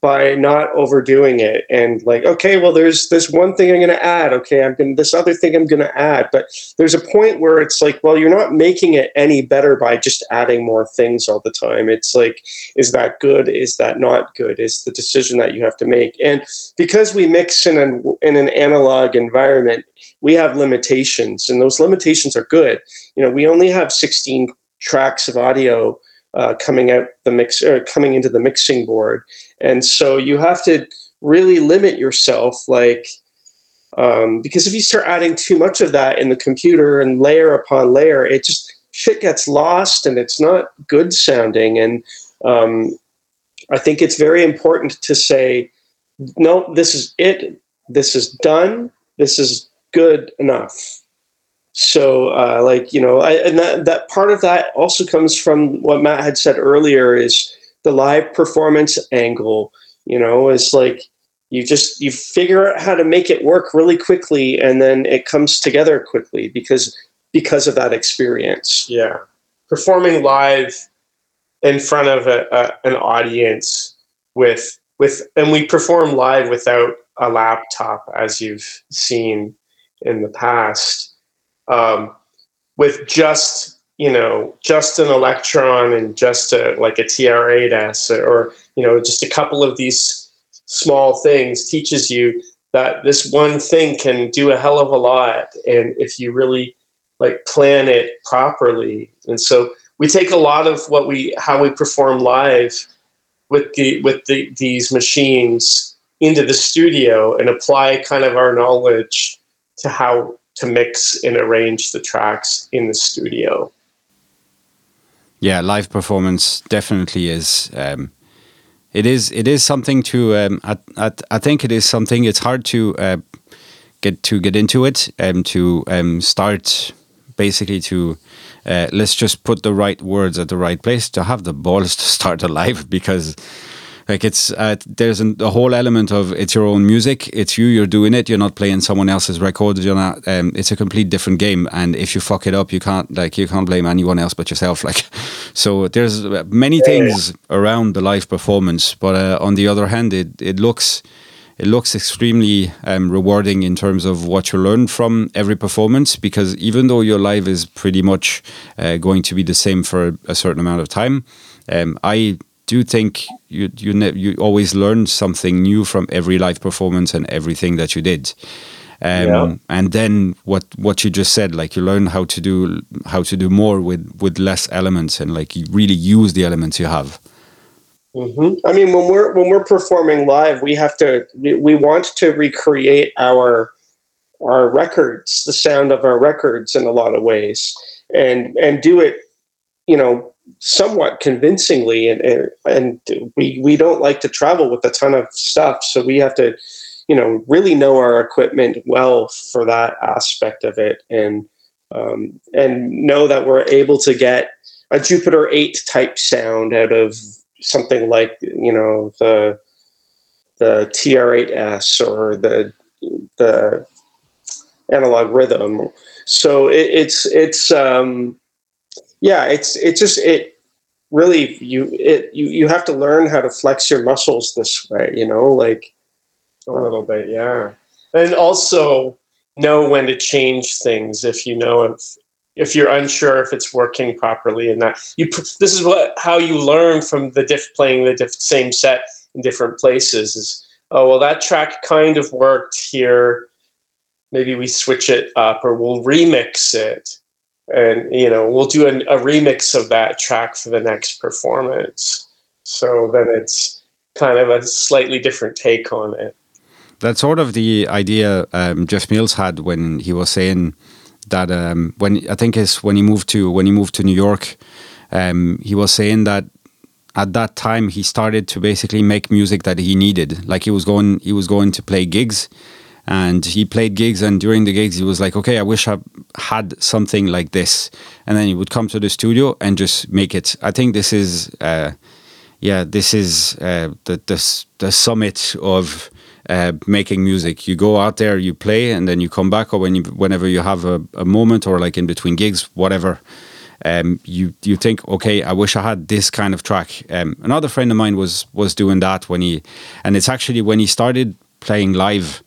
by not overdoing it and like okay well there's this one thing i'm going to add. Okay i'm going to this other thing i'm going to add. But there's a point where it's like well you're not making it any better by just adding more things all the time. It's like is that good? Is that not good? Is the decision that you have to make. And because we mix in an in an analog environment we have limitations and those limitations are good. You know we only have 16 tracks of audio uh, coming out the mix or coming into the mixing board. And so you have to really limit yourself like um, because if you start adding too much of that in the computer and layer upon layer it just shit gets lost and it's not good sounding. And um, i think it's very important to say no this is it. This is done. This is good enough so uh, like you know I, and that, that part of that also comes from what matt had said earlier is the live performance angle you know is like you just you figure out how to make it work really quickly and then it comes together quickly because because of that experience. Yeah. Performing live in front of a, a, an audience with with and we perform live without a laptop as you've seen in the past um, with just you know just an Elektron and just a like a TR8S or you know just a couple of these small things teaches you that this one thing can do a hell of a lot and if you really like plan it properly. And so we take a lot of what we how we perform live with the with the, these machines into the studio and apply kind of our knowledge to how to mix and arrange the tracks in the studio. Yeah, live performance definitely is. Um, it is. It is something to. Um, I, I, I think it is something. It's hard to uh, get to get into it and um, to um, start basically to uh, let's just put the right words at the right place to have the balls to start a live because like it's uh, there's an, a whole element of it's your own music. It's you. You're doing it. You're not playing someone else's record. You're not. Um, it's a complete different game. And if you fuck it up, you can't like you can't blame anyone else but yourself. Like, so there's many things around the live performance. But uh, on the other hand, it it looks it looks extremely um, rewarding in terms of what you learn from every performance because even though your live is pretty much uh, going to be the same for a certain amount of time, um, I do think you you you always learn something new from every live performance and everything that you did. Um, yeah. And then what what you just said, like you learn how to do how to do more with with less elements, and like you really use the elements you have. Mm-hmm. I mean, when we're when we're performing live, we have to we, we want to recreate our our records, the sound of our records, in a lot of ways, and and do it, you know, somewhat convincingly and, and we we don't like to travel with a ton of stuff so we have to you know really know our equipment well for that aspect of it and um, and know that we're able to get a Jupiter 8 type sound out of something like you know the the TR8S or the the analog rhythm. So it, it's it's um yeah, it's it's just it really you it you you have to learn how to flex your muscles this way, you know, like a little bit, yeah. And also know when to change things if you know if if you're unsure if it's working properly and that. You this is what how you learn from the diff playing the diff, same set in different places is oh well that track kind of worked here. Maybe we switch it up or we'll remix it and you know we'll do a, a remix of that track for the next performance so then it's kind of a slightly different take on it that's sort of the idea um, Jeff Mills had when he was saying that um, when I think is when he moved to when he moved to New York, um, he was saying that at that time he started to basically make music that he needed. Like he was going he was going to play gigs, and he played gigs and during the gigs he was like okay i wish i had something like this and then he would come to the studio and just make it i think this is uh, yeah this is uh, the, the, the summit of uh, making music you go out there you play and then you come back or when you whenever you have a, a moment or like in between gigs whatever um, you you think, okay, I wish I had this kind of track. Um, another friend of mine was was doing that when he, and it's actually when he started playing live.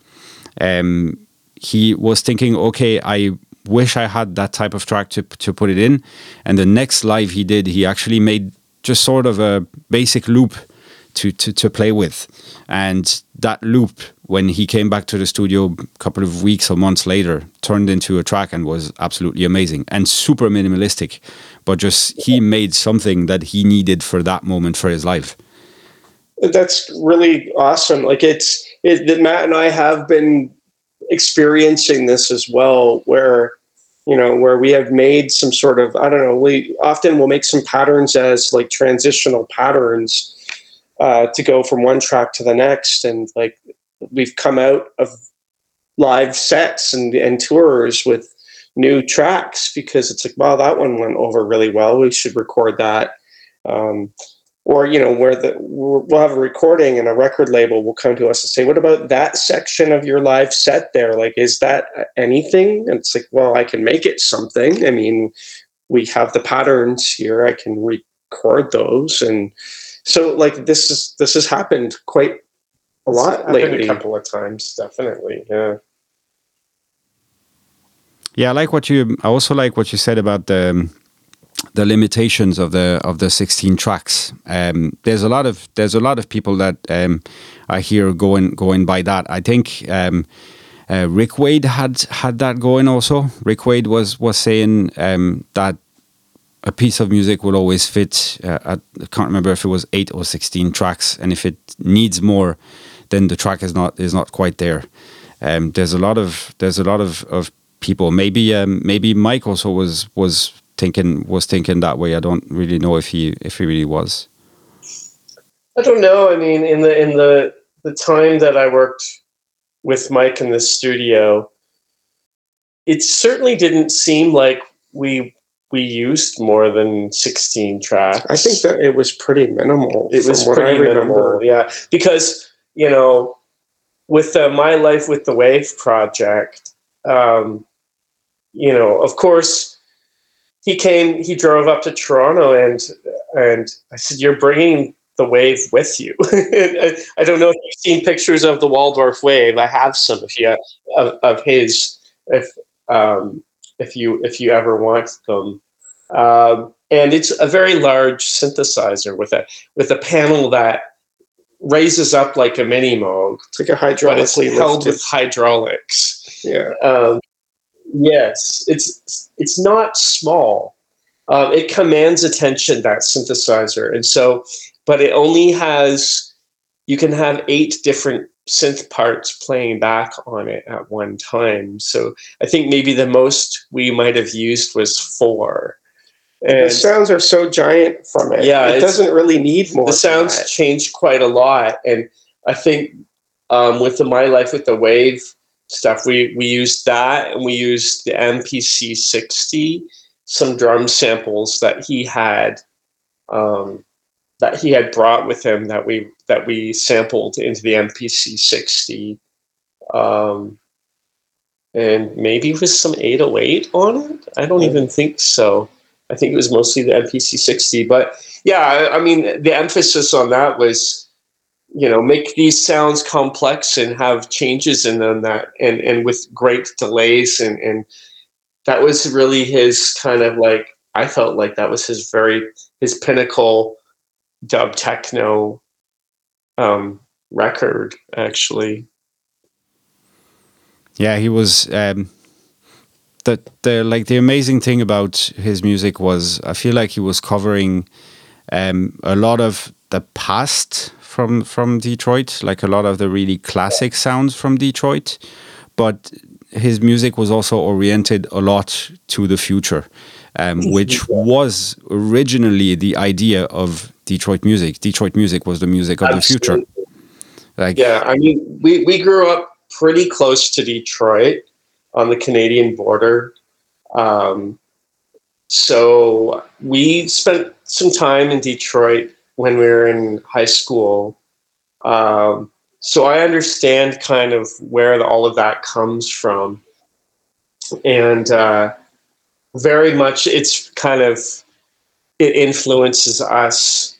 Um, he was thinking, okay, I wish I had that type of track to to put it in. And the next live he did, he actually made just sort of a basic loop to to, to play with, and that loop when he came back to the studio a couple of weeks or months later turned into a track and was absolutely amazing and super minimalistic. But just he made something that he needed for that moment for his life. That's really awesome. Like it's that matt and i have been experiencing this as well where you know where we have made some sort of i don't know we often will make some patterns as like transitional patterns uh, to go from one track to the next. And like we've come out of live sets and, and tours with new tracks because it's like wow that one went over really well. We should record that. Um, or you know where the we'll have a recording and a record label will come to us and say what about that section of your live set there? Like is that anything? And it's like well i can make it something. I mean we have the patterns here. I can record those. And so like this is this has happened quite a lot lately a couple of times definitely yeah. Yeah i like what you i also like what you said about the um, the limitations of the of the 16 tracks. Um, there's a lot of there's a lot of people that um, I hear going going by that. I think um, uh, Rick Wade had had that going also. Rick Wade was was saying um, that a piece of music will always fit. Uh, I can't remember if it was eight or 16 tracks, and if it needs more, then the track is not is not quite there. Um, there's a lot of there's a lot of, of people. Maybe um, maybe Mike also was was thinking was thinking that way. I don't really know if he if he really was. I don't know. I mean, in the in the the time that I worked with Mike in the studio, it certainly didn't seem like we we used more than 16 tracks. I think that it was pretty minimal. It was pretty minimal, yeah. Because, you know, with the My Life with the Wave project, um, you know, of course, he came, he drove up to Toronto, and and I said, "You're bringing the wave with you." I, I, don't know if you've seen pictures of the Waldorf wave. I have some if you of, of his if um, if you if you ever want them. Um, and it's a very large synthesizer with a with a panel that raises up like a mini Moog. It's like a hydraulically held with hydraulics. Yeah. Um, Yes, it's it's not small. Um, it commands attention that synthesizer, and so, but it only has. You can have eight different synth parts playing back on it at one time. So I think maybe the most we might have used was four. And the sounds are so giant from it. Yeah, it doesn't really need more. The sounds changed quite a lot, and I think um, with the My Life with the Wave stuff. We we used that, and we used the MPC sixty, some drum samples that he had, um, that he had brought with him that we that we sampled into the MPC sixty, um, and maybe with some eight oh eight on it. I don't even think so. I think it was mostly the MPC sixty, but yeah, I, I mean the emphasis on that was you know make these sounds complex and have changes in them that and and with great delays and and that was really his kind of like I felt like that was his very his pinnacle dub techno um, record actually. Yeah, he was. Um, the the like the amazing thing about his music was I feel like he was covering um, a lot of the past from from Detroit, like a lot of the really classic sounds from Detroit, but his music was also oriented a lot to the future, um, which was originally the idea of Detroit music. Detroit music was the music of Absolutely. the future. Like, yeah, I mean, we, we grew up pretty close to Detroit on the Canadian border. Um, so we spent some time in Detroit when we were in high school. Um, so I understand kind of where the, all of that comes from. And uh, very much it's kind of it influences us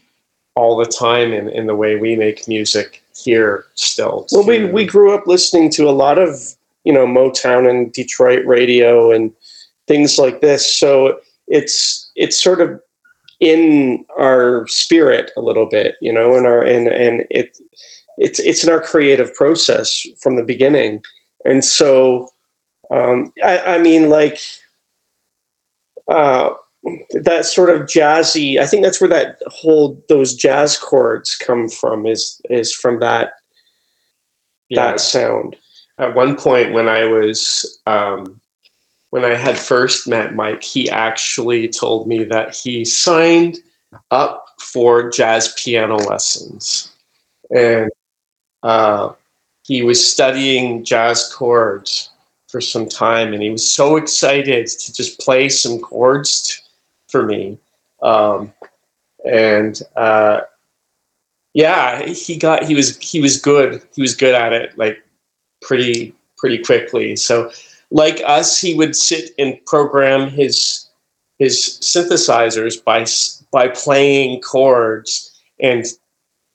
all the time in, in the way we make music here still. Well, we, we grew up listening to a lot of, you know, Motown and Detroit radio and things like this. So it's, it's sort of in our spirit a little bit, you know, in our, and, and it, it's, it's in our creative process from the beginning. And so, um, I, I mean, like, uh, that sort of jazzy. I think that's where that whole those jazz chords come from. Is is from that yeah. that sound. At one point, when I was um, when I had first met Mike, he actually told me that he signed up for jazz piano lessons, and uh, he was studying jazz chords for some time, and he was so excited to just play some chords for me. Um, and uh, yeah, he got he was he was good. He was good at it, like pretty pretty quickly. So, like us, he would sit and program his his synthesizers by by playing chords and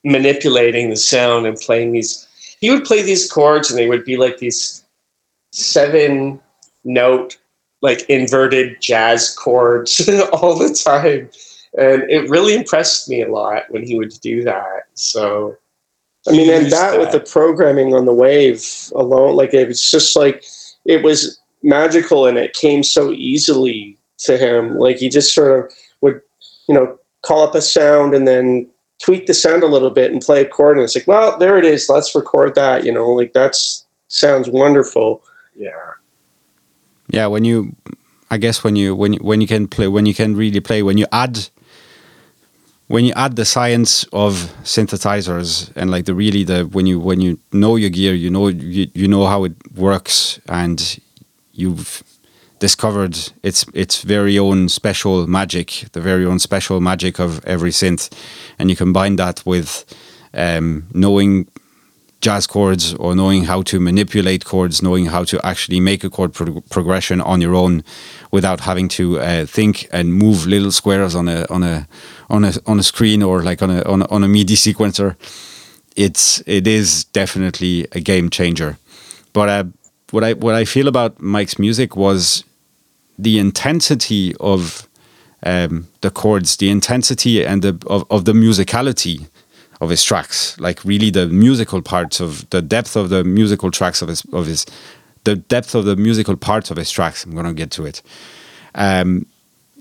manipulating the sound and playing these. He would play these chords, and they would be like these seven note like inverted jazz chords all the time. And it really impressed me a lot when he would do that. So, I mean, and that, that, with the programming on the wave alone, like it was just like it was magical and it came so easily to him. Like he just sort of would, you know, call up a sound and then tweak the sound a little bit and play a chord. And it's like, well, there it is. Let's record that. You know, like that's sounds wonderful. Yeah yeah when you i guess when you when you, when you can play when you can really play when you add when you add the science of synthesizers and like the really the when you when you know your gear you know you, you know how it works and you've discovered its its very own special magic the very own special magic of every synth and you combine that with um, knowing jazz chords or knowing how to manipulate chords, knowing how to actually make a chord pro progression on your own without having to uh, think and move little squares on a on a on a on a screen or like on a on a, on a MIDI sequencer. It's it is definitely a game changer. But uh, what I what I feel about Mike's music was the intensity of um, the chords, the intensity and the of, of the musicality of his tracks, like really the musical parts of the depth of the musical tracks of his of his the depth of the musical parts of his tracks. I'm gonna get to it. Um,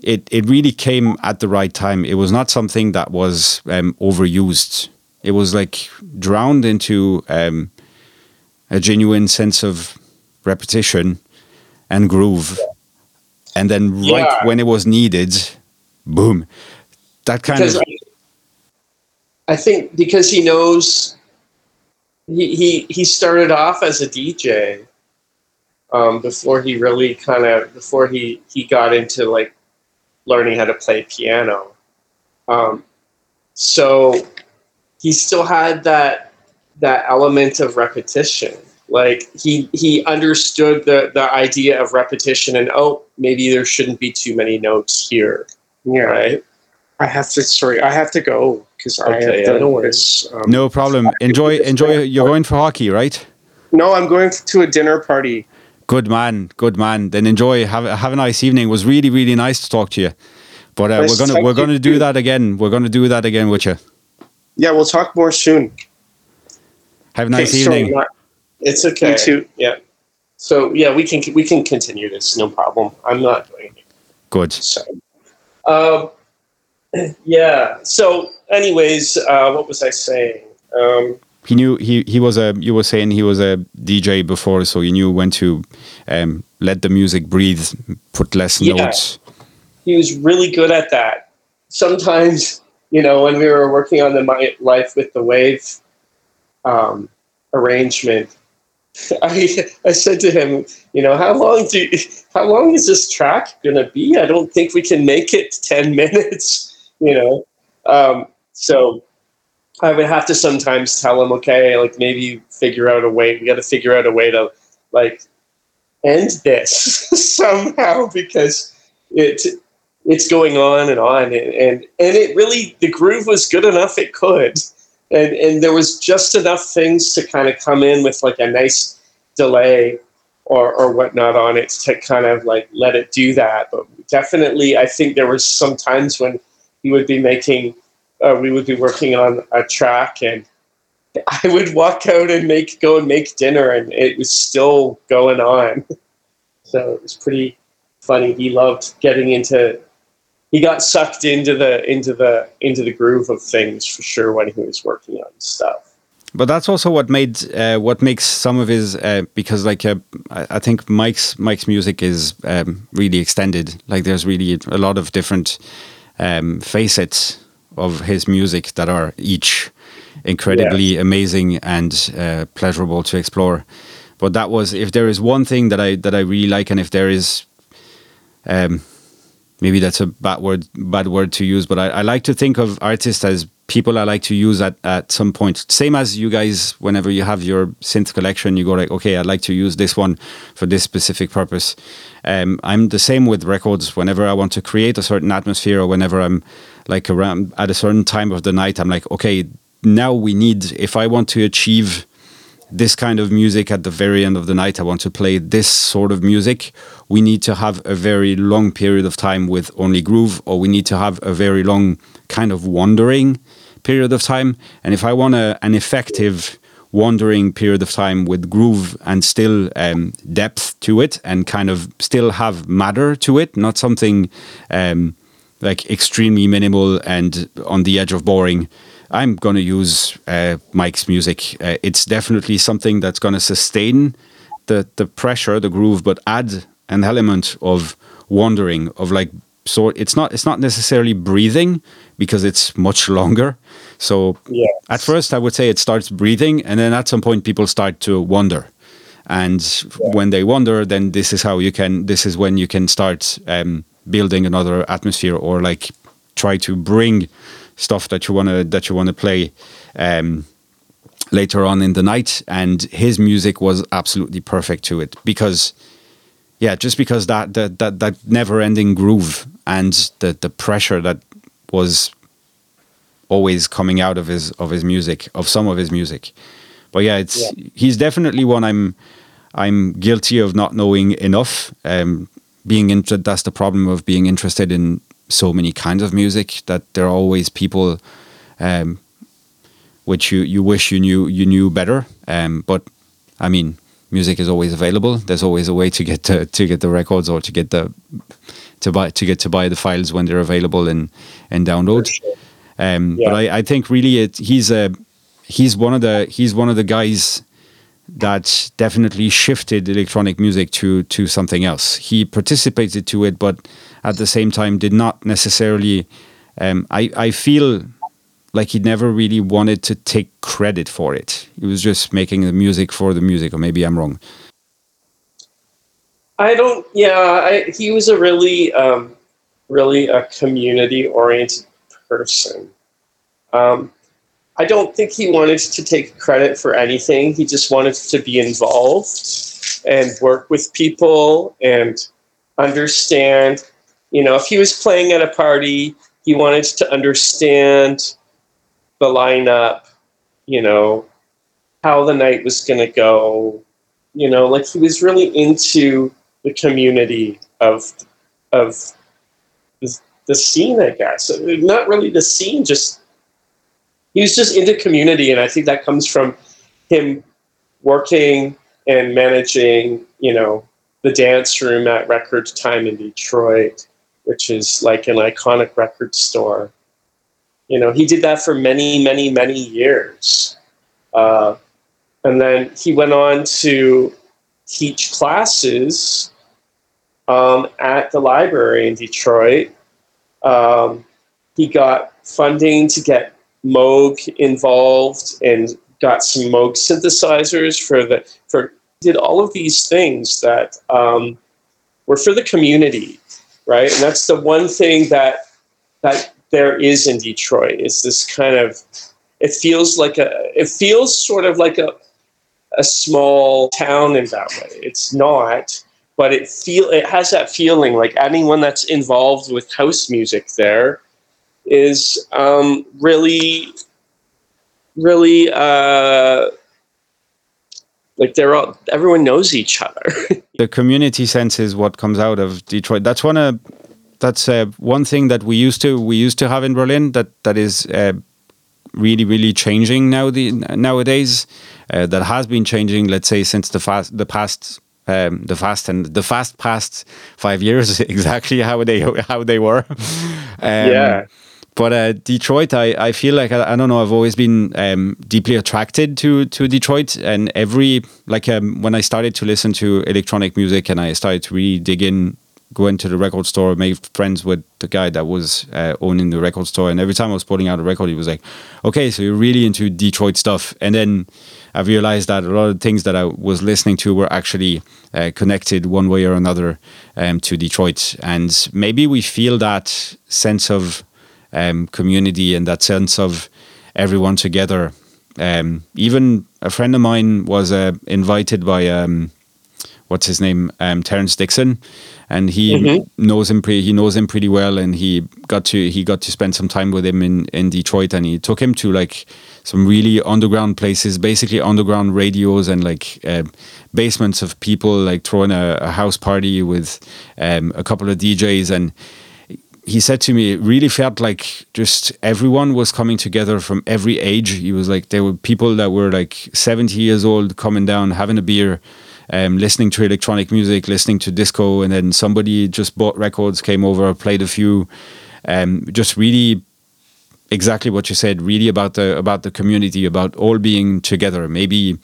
it it really came at the right time. It was not something that was um, overused. It was like drowned into um, a genuine sense of repetition and groove, and then right yeah. when it was needed, boom. That kind because of. I- I think because he knows he he, he started off as a DJ um, before he really kind of before he he got into like learning how to play piano. Um, so he still had that that element of repetition. Like he he understood the the idea of repetition and oh maybe there shouldn't be too many notes here. Yeah. Right. I have to sorry, I have to go because okay, I have yeah, no worries. Um, no problem. Enjoy enjoy you're going for hockey, right? No, I'm going to a dinner party. Good man, good man. Then enjoy. Have have a nice evening. It was really really nice to talk to you. But uh, nice we're gonna we're gonna do that again. We're gonna do that again with you. Yeah, we'll talk more soon. Have a nice okay, evening. Sorry, it's okay. You too. Yeah. So yeah, we can we can continue this. No problem. I'm not doing it. Good. So, um, yeah. So, anyways, uh, what was I saying? Um, he knew he he was a. You were saying he was a DJ before, so he knew when to um, let the music breathe, put less yeah. notes. He was really good at that. Sometimes, you know, when we were working on the My Life with the Wave um, arrangement, I I said to him, you know, how long do you, how long is this track gonna be? I don't think we can make it ten minutes you know. Um, so I would have to sometimes tell him, okay, like maybe figure out a way. We got to figure out a way to like end this somehow because it it's going on and on and, and and it really the groove was good enough it could and and there was just enough things to kind of come in with like a nice delay or or whatnot on it to kind of like let it do that but definitely i think there was some times when he would be making uh, we would be working on a track and I would walk out and make go and make dinner and it was still going on. So it was pretty funny. He loved getting into he got sucked into the into the into the groove of things for sure when he was working on stuff. But that's also what made uh, what makes some of his uh, because like uh, I think Mike's Mike's music is um, really extended. Like there's really a lot of different um, facets of his music that are each incredibly yeah. amazing and uh, pleasurable to explore. But that was if there is one thing that I that I really like, and if there is, um, maybe that's a bad word bad word to use, but I, I like to think of artists as people I like to use at, at some point. Same as you guys, whenever you have your synth collection, you go like, okay, I'd like to use this one for this specific purpose. Um, I'm the same with records. Whenever I want to create a certain atmosphere, or whenever I'm like around at a certain time of the night, I'm like, okay, now we need, if I want to achieve this kind of music at the very end of the night, I want to play this sort of music, we need to have a very long period of time with only groove, or we need to have a very long kind of wandering period of time. And if I want a, an effective wandering period of time with groove and still um, depth to it and kind of still have matter to it, not something um, like extremely minimal and on the edge of boring, I'm going to use uh, Mike's music. Uh, it's definitely something that's going to sustain the the pressure, the groove, but add an element of wandering, of like sort. It's not it's not necessarily breathing because it's much longer. So yes. at first, I would say it starts breathing, and then at some point, people start to wander. And yeah. when they wander, then this is how you can. This is when you can start um, building another atmosphere, or like try to bring stuff that you want to that you want to play um, later on in the night. And his music was absolutely perfect to it because, yeah, just because that that that, that never ending groove and the the pressure that was always coming out of his of his music of some of his music. But yeah, it's yeah. he's definitely one I'm I'm guilty of not knowing enough. Um, being interested, that's the problem of being interested in so many kinds of music that there are always people um, which you, you wish you knew you knew better. Um, but I mean, music is always available. There's always a way to get to, to get the records or to get the to buy to get to buy the files when they're available and and download. Sure. Um, yeah. But I, I think really it, he's a he's one of the he's one of the guys that definitely shifted electronic music to to something else. He participated to it, but at the same time did not necessarily. Um, I I feel like he never really wanted to take credit for it. He was just making the music for the music, or maybe I'm wrong. I don't. Yeah, I, he was a really, um, really a community-oriented person. Um, I don't think he wanted to take credit for anything. He just wanted to be involved and work with people and understand you know, if he was playing at a party, he wanted to understand the lineup, you know, how the night was going to go. You know, like he was really into the community of of the, scene, I guess. Not really the scene, just he was just into community, and I think that comes from him working and managing, you know, the dance room at Record Time in Detroit which is like an iconic record store. You know, he did that for many, many, many years. Uh, and then he went on to teach classes um, at the library in Detroit. Um, he got funding to get Moog involved and got some Moog synthesizers for the for did all of these things that um, were for the community right? And that's the one thing that that there is in Detroit is this kind of it feels like a it feels sort of like a a small town in that way. It's not, but it feel it has that feeling like anyone that's involved with house music there is um, really, really uh, like they're all everyone knows each other. the community sense is what comes out of Detroit. That's one of that's uh, one thing that we used to we used to have in Berlin that that is uh, really really changing now the nowadays uh, that has been changing let's say since the fast the past um, the fast and the fast past five years exactly how they how they were um, yeah but uh, Detroit, I, I feel like I, I don't know. I've always been um, deeply attracted to to Detroit, and every like um, when I started to listen to electronic music and I started to really dig in go into the record store, made friends with the guy that was uh, owning the record store. And every time I was putting out a record, he was like, okay, so you're really into Detroit stuff. And then I realized that a lot of things that I was listening to were actually uh, connected one way or another um, to Detroit. And maybe we feel that sense of um, community and that sense of everyone together. Um, even a friend of mine was uh, invited by um, what's his name, um, Terrence Dixon, and he mm-hmm. knows him. Pre- he knows him pretty well, and he got to he got to spend some time with him in in Detroit, and he took him to like some really underground places, basically underground radios and like uh, basements of people like throwing a, a house party with um, a couple of DJs and he said to me, it really felt like just everyone was coming together from every age. He was like, there were people that were like 70 years old coming down, having a beer, um, listening to electronic music, listening to disco, and then somebody just bought records, came over, played a few. Um, just really, exactly what you said. Really about the about the community, about all being together. Maybe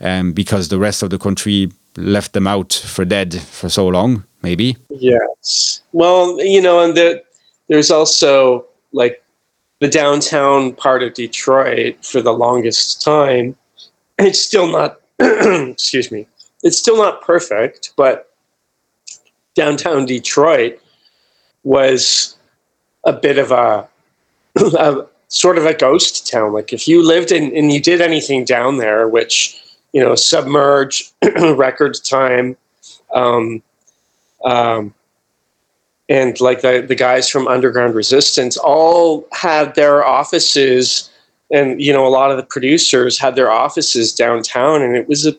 um, because the rest of the country left them out for dead for so long. Maybe. Yes. Well, you know, and the, there's also like the downtown part of Detroit for the longest time. It's still not. excuse me it's still not perfect, but downtown Detroit was a bit of a, a, sort of a ghost town. Like if you lived in and you did anything down there, which you know, submerge, record time, um, um, and like the the guys from Underground Resistance all had their offices, and you know, a lot of the producers had their offices downtown, and it was a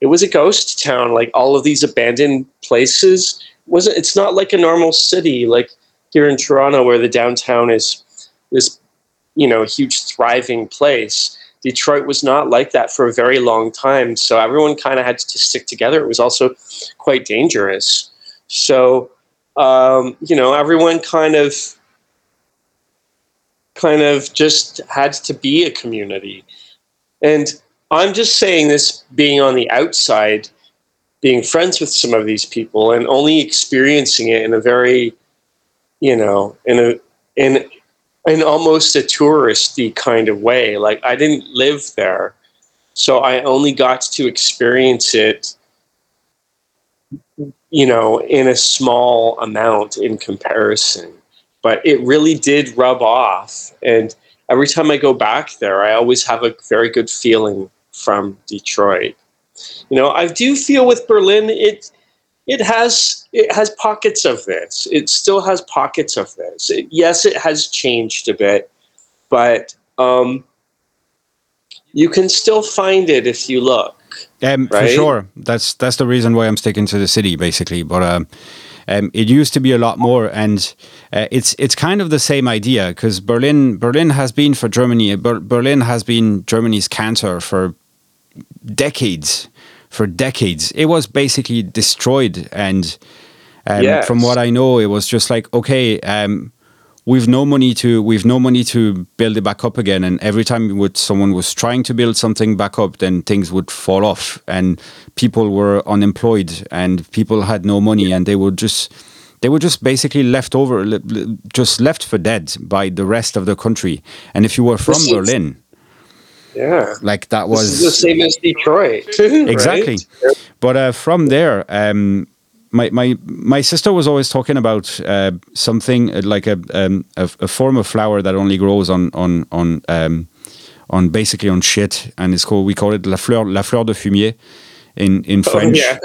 it was a ghost town. Like all of these abandoned places wasn't it's not like a normal city like here in toronto where the downtown is this you know huge thriving place detroit was not like that for a very long time. So everyone kind of had to stick together. It was also quite dangerous. So um, you know everyone kind of kind of just had to be a community. And I'm just saying this being on the outside, being friends with some of these people and only experiencing it in a very, you know, in a in in almost a touristy kind of way. Like I didn't live there. So I only got to experience it you know, in a small amount in comparison. But it really did rub off and every time I go back there, I always have a very good feeling from Detroit. You know, I do feel with Berlin, it it has it has pockets of this. It still has pockets of this. It, yes, it has changed a bit, but um, you can still find it if you look. Um, right? For sure, that's that's the reason why I'm sticking to the city, basically. But um, um, it used to be a lot more, and uh, it's it's kind of the same idea because Berlin Berlin has been for Germany. Ber- Berlin has been Germany's cancer for decades. For decades, it was basically destroyed, and um, yes. from what I know, it was just like okay, um, we've no money to we've no money to build it back up again. And every time would, someone was trying to build something back up, then things would fall off, and people were unemployed, and people had no money, and they would just they were just basically left over, just left for dead by the rest of the country. And if you were from Berlin yeah. Like that was the same as Detroit. exactly. Right? But uh, from there, um, my, my my sister was always talking about uh, something uh, like a, um, a, a form of flower that only grows on on on um, on basically on shit, and it's called we call it la fleur la fleur de fumier, in in Oh, French. yeah.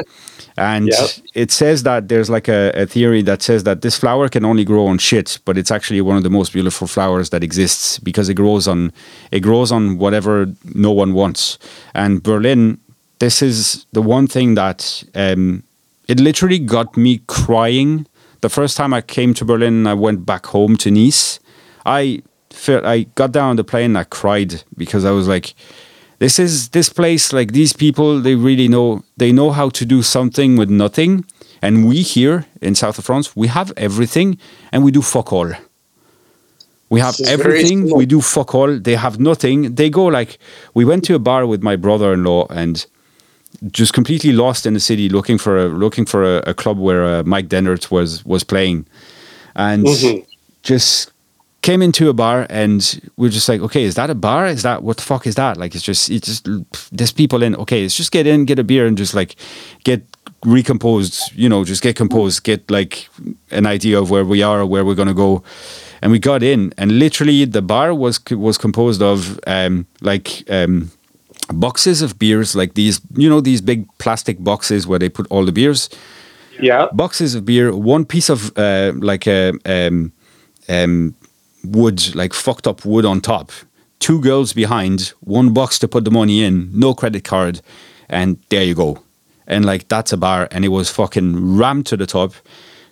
And Yep. it says that there's like a, a theory that says that this flower can only grow on shit, but it's actually one of the most beautiful flowers that exists because it grows on it grows on whatever no one wants. And Berlin, this is the one thing that um, it literally got me crying the first time I came to Berlin. I went back home to Nice. I felt I got down on the plane. I cried because I was like, this is this place like these people they really know they know how to do something with nothing. And we here in south of france we have everything and we do fuck all. We have This is very everything we do fuck all. They have nothing. They go like we went to a bar with my brother-in-law and just completely lost in the city looking for a looking for a, a club where uh, mike dehnert was was playing. And Mhm. just came into a bar and we are just like, okay, is that a bar? Is that what the fuck is that? Like, it's just, it's just, there's people in. Okay, let's just get in, get a beer, and just like get recomposed. You know, just get composed, get like an idea of where we are, or where we're gonna go. And we got in, and literally the bar was was composed of um, like um, boxes of beers, like these, you know, these big plastic boxes where they put all the beers Yeah. boxes of beer, one piece of uh, like a um, um, wood, like fucked up wood on top, two girls behind, one box to put the money in, no credit card, and there you go. And like that's a bar, and it was fucking rammed to the top.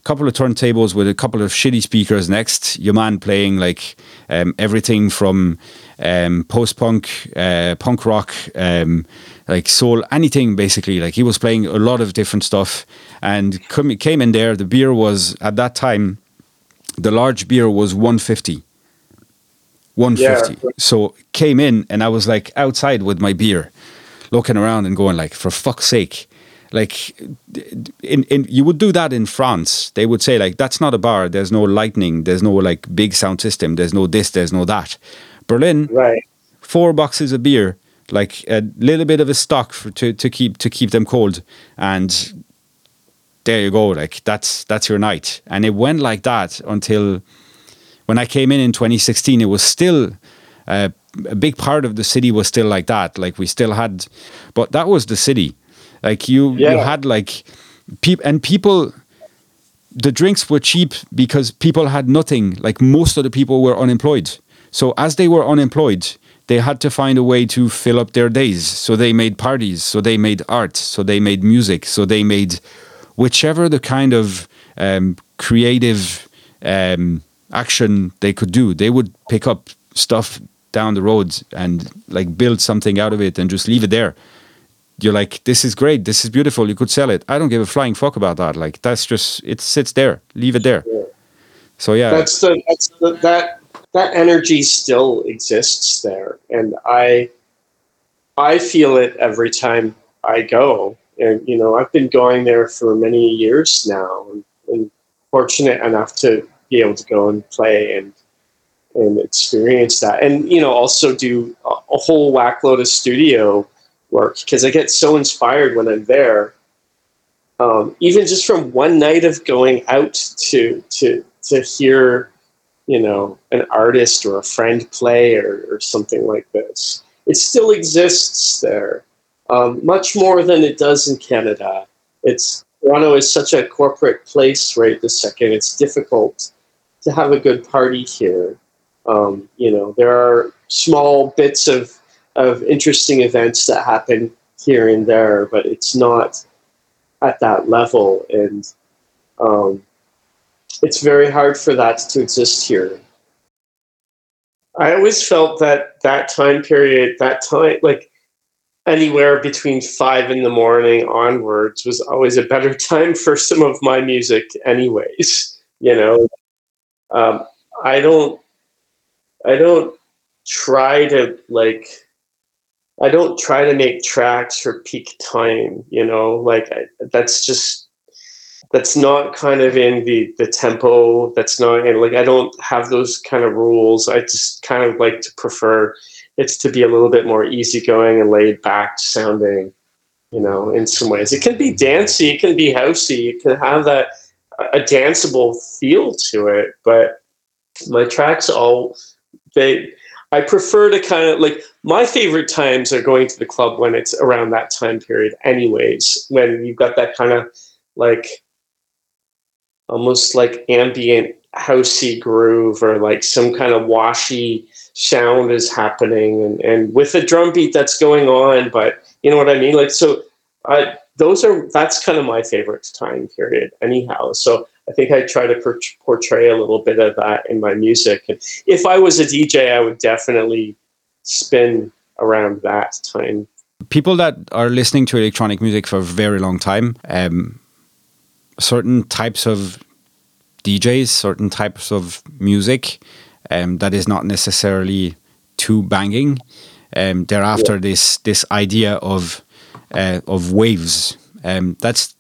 Couple of turntables with a couple of shitty speakers next. Your man playing like um, everything from um, post punk, uh, punk rock, um, like soul, anything basically. Like he was playing a lot of different stuff, and come, came in there. The beer was at that time, the large beer was one fifty. One fifty. Yeah. So came in, and I was like outside with my beer, looking around and going like, for fuck's sake. Like, in, in you would do that in France. They would say like, that's not a bar. There's no lightning. There's no like big sound system. There's no this. There's no that. Berlin, Right. four boxes of beer, like a little bit of a stock for, to to keep to keep them cold, and there you go. Like that's that's your night, and it went like that until when I came in in 2016. It was still. Uh, a big part of the city was still like that. Like we still had, but that was the city. Like you, you had like people and people. The drinks were cheap because people had nothing. Like most of the people were unemployed. So as they were unemployed, they had to find a way to fill up their days. So they made parties. So they made art. So they made music. So they made whichever the kind of um, creative um, action they could do. They would pick up stuff down the road and like build something out of it and just leave it there. You're like, this is great, this is beautiful. You could sell it. I don't give a flying fuck about that. Like that's just it sits there. Leave it there. So yeah, that's the that's the, that that energy still exists there and i i feel it every time i go and you know i've been going there for many years now and, and fortunate enough to be able to go and play and and experience that. And you know also do a, a whole whack load of studio work because i get so inspired when i'm there. Um, even just from one night of going out to to to hear you know an artist or a friend play or, or something like this it still exists there um, much more than it does in canada. It's toronto is such a corporate place right this second. It's difficult to have a good party here. Um, you know there are small bits of of interesting events that happen here and there but it's not at that level. And um, it's very hard for that to exist here. I always felt that that time period, that time, like anywhere between five in the morning onwards, was always a better time for some of my music, anyways. You know, um, I don't, I don't try to like, I don't try to make tracks for peak time. You know, like I, that's just that's not kind of in the the tempo that's not in like i don't have those kind of rules i just kind of like to prefer it's to be a little bit more easygoing and laid back sounding you know in some ways. It can be dancey it can be housey it can have that a danceable feel to it but my tracks all they I prefer to kind of like my favorite times are going to the club when it's around that time period, anyways, when you've got that kind of like almost like ambient housey groove or like some kind of washy sound is happening and, and with a drum beat that's going on, but you know what I mean? Like so I those are that's kind of my favorite time period anyhow. So I think I try to per- portray a little bit of that in my music. And if I was a DJ, I would definitely spin around that time. People that are listening to electronic music for a very long time, um, certain types of DJs, certain types of music um, that is not necessarily too banging. Um, they're after yeah. this this idea of uh, of waves. Um, that's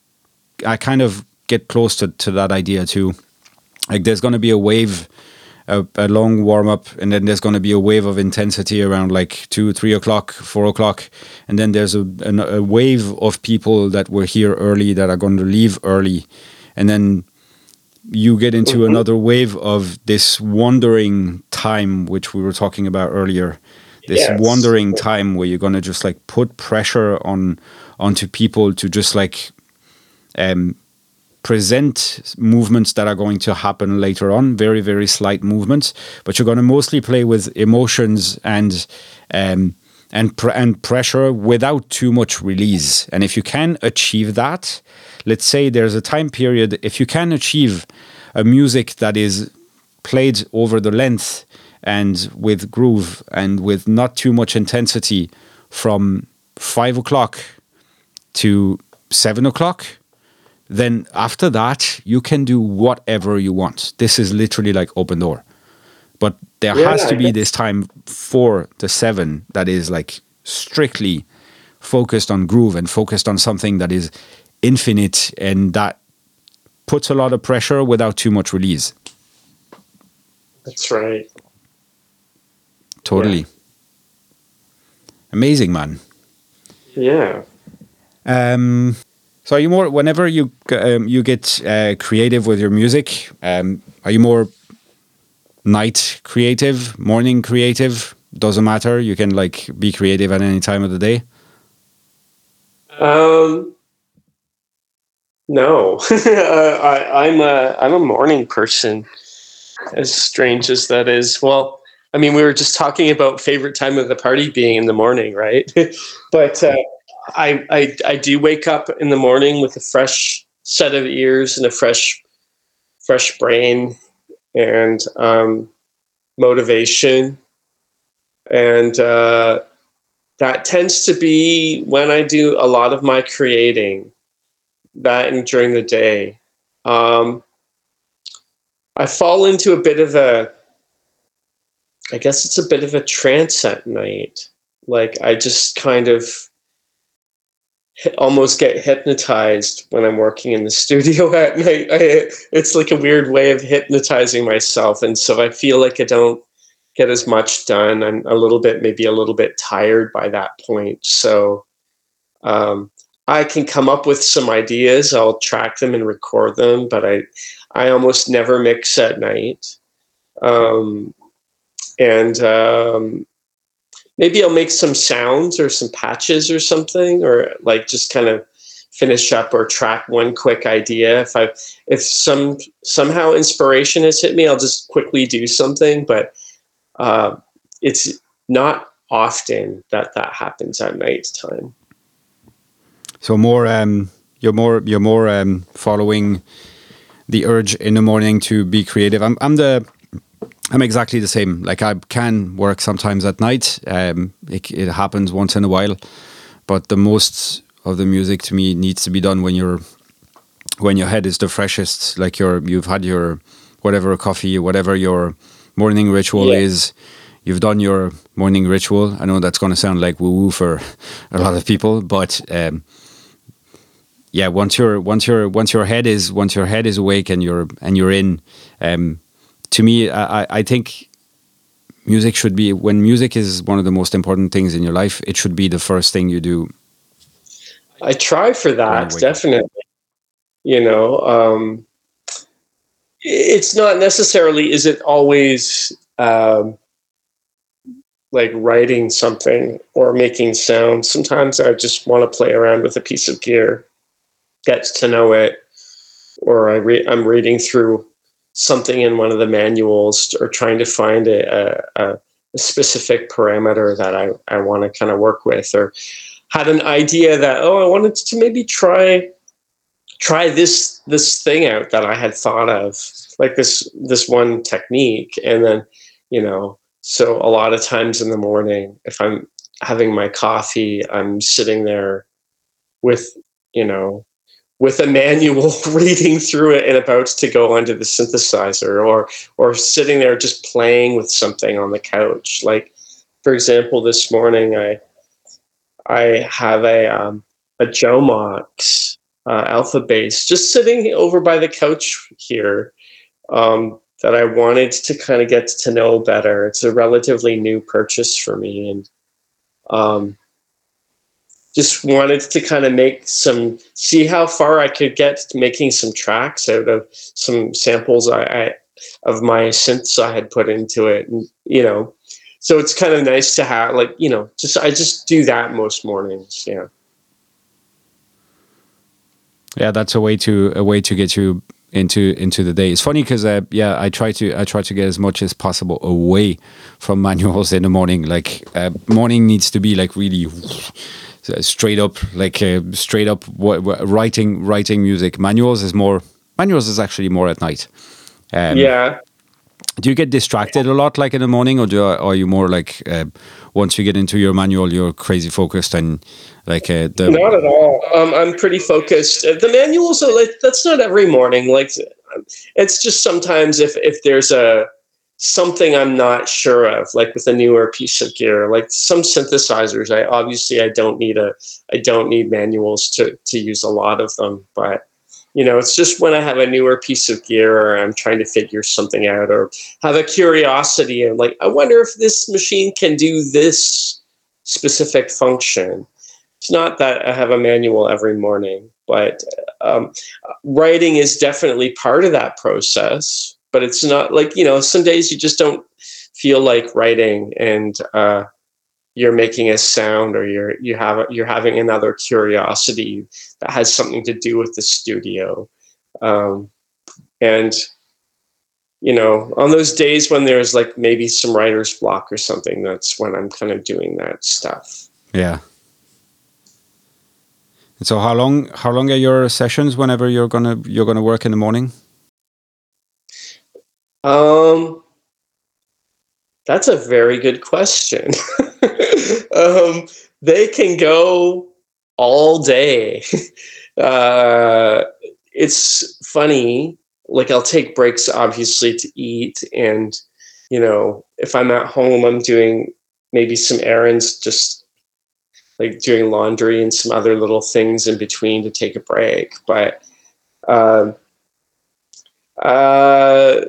I kind of get close to, to that idea too. Like there's going to be a wave, a, a long warm up, and then there's going to be a wave of intensity around like two, three o'clock, four o'clock, and then there's a, a, a wave of people that were here early that are going to leave early, and then you get into mm-hmm. another wave of this wandering time, which we were talking about earlier. This yes. wandering time where you're going to just like put pressure on onto people to just like um, present movements that are going to happen later on, very, very slight movements, but you're going to mostly play with emotions and um, and pr- and pressure without too much release. And if you can achieve that, let's say there's a time period, if you can achieve a music that is played over the length and with groove and with not too much intensity from five o'clock to seven o'clock, then after that you can do whatever you want. This is literally like open door. But there yeah, has to be this time four to seven that is like strictly focused on groove and focused on something that is infinite and that puts a lot of pressure without too much release. That's right. Totally. Yeah. Amazing, man. Yeah. Um, so are you more whenever you um, you get uh, creative with your music? Um, are you more night creative, morning creative? Doesn't matter. You can like be creative at any time of the day. Um, no, I, I'm a I'm a morning person. As strange as that is, well, I mean, we were just talking about favorite time of the party being in the morning, right? but uh, I, I I do wake up in the morning with a fresh set of ears and a fresh fresh brain and um, motivation, and uh, that tends to be when I do a lot of my creating. That and during the day, um, I fall into a bit of a I guess it's a bit of a trance at night. Like I just kind of almost get hypnotized when I'm working in the studio at night. I, it's like a weird way of hypnotizing myself. And so I feel like I don't get as much done. I'm a little bit, maybe a little bit tired by that point. So um, I can come up with some ideas. I'll track them and record them, but I, I almost never mix at night. Um, and um, maybe I'll make some sounds or some patches or something, or like just kind of finish up or track one quick idea. If I if some somehow inspiration has hit me, I'll just quickly do something. But uh, it's not often that that happens at night time. So more, um, you're more you're more um, following the urge in the morning to be creative. I'm I'm the I'm exactly the same. Like I can work sometimes at night. Um, it, it, happens once in a while, but the most of the music to me needs to be done when you're when your head is the freshest. Like you're you've had your whatever coffee, whatever your morning ritual yeah. is. You've done your morning ritual. I know that's going to sound like woo woo for a lot of people, but um, yeah, once your once your once your head is once your head is awake and you're and you're in. Um, to me, I, I think music should be when music is one of the most important things in your life. It should be the first thing you do. I try for that definitely. You know, um, it's not necessarily. Is it always um, like writing something or making sound. Sometimes I just want to play around with a piece of gear, get to know it, or I re- I'm reading through something in one of the manuals or trying to find a, a, a specific parameter that I, I want to kind of work with or had an idea that oh I wanted to maybe try try this this thing out that I had thought of like this this one technique. And then you know so a lot of times in the morning if I'm having my coffee I'm sitting there with you know with a manual reading through it and about to go onto the synthesizer or or sitting there just playing with something on the couch. Like for example this morning i i have a um, a jomox uh, Alpha Base just sitting over by the couch here um, that i wanted to kind of get to know better. It's a relatively new purchase for me and um, just wanted to kind of make some see how far I could get making some tracks out of some samples I, I of my synths I had put into it, and you know, so it's kind of nice to have like you know just I just do that most mornings, yeah. Yeah, that's a way to a way to get you into into the day. It's funny because uh, yeah, I try to I try to get as much as possible away from manuals in the morning. Like uh, morning needs to be like really straight up like uh, straight up writing writing music. Manuals is more manuals is actually more at night. Um, yeah. do you get distracted a lot like in the morning or do are you more like uh, once you get into your manual you're crazy focused and like uh, the not at all. Um, i'm pretty focused. The manuals are like that's not every morning. Like it's just sometimes if if there's a something I'm not sure of, like with a newer piece of gear, like some synthesizers. I obviously I don't need a I don't need manuals to to use a lot of them, but you know, it's just when I have a newer piece of gear or I'm trying to figure something out or have a curiosity and like I wonder if this machine can do this specific function. It's not that I have a manual every morning, but um, writing is definitely part of that process but it's not like you know some days you just don't feel like writing and uh, you're making a sound or you're you have you're having another curiosity that has something to do with the studio. Um, and you know on those days when there's like maybe some writer's block or something that's when i'm kind of doing that stuff. Yeah. And so how long how long are your sessions whenever you're gonna you're gonna work in the morning um, that's a very good question. um, they can go all day. uh, it's funny. Like I'll take breaks, obviously, to eat, and you know, if I'm at home, I'm doing maybe some errands, just like doing laundry and some other little things in between to take a break. But uh, uh,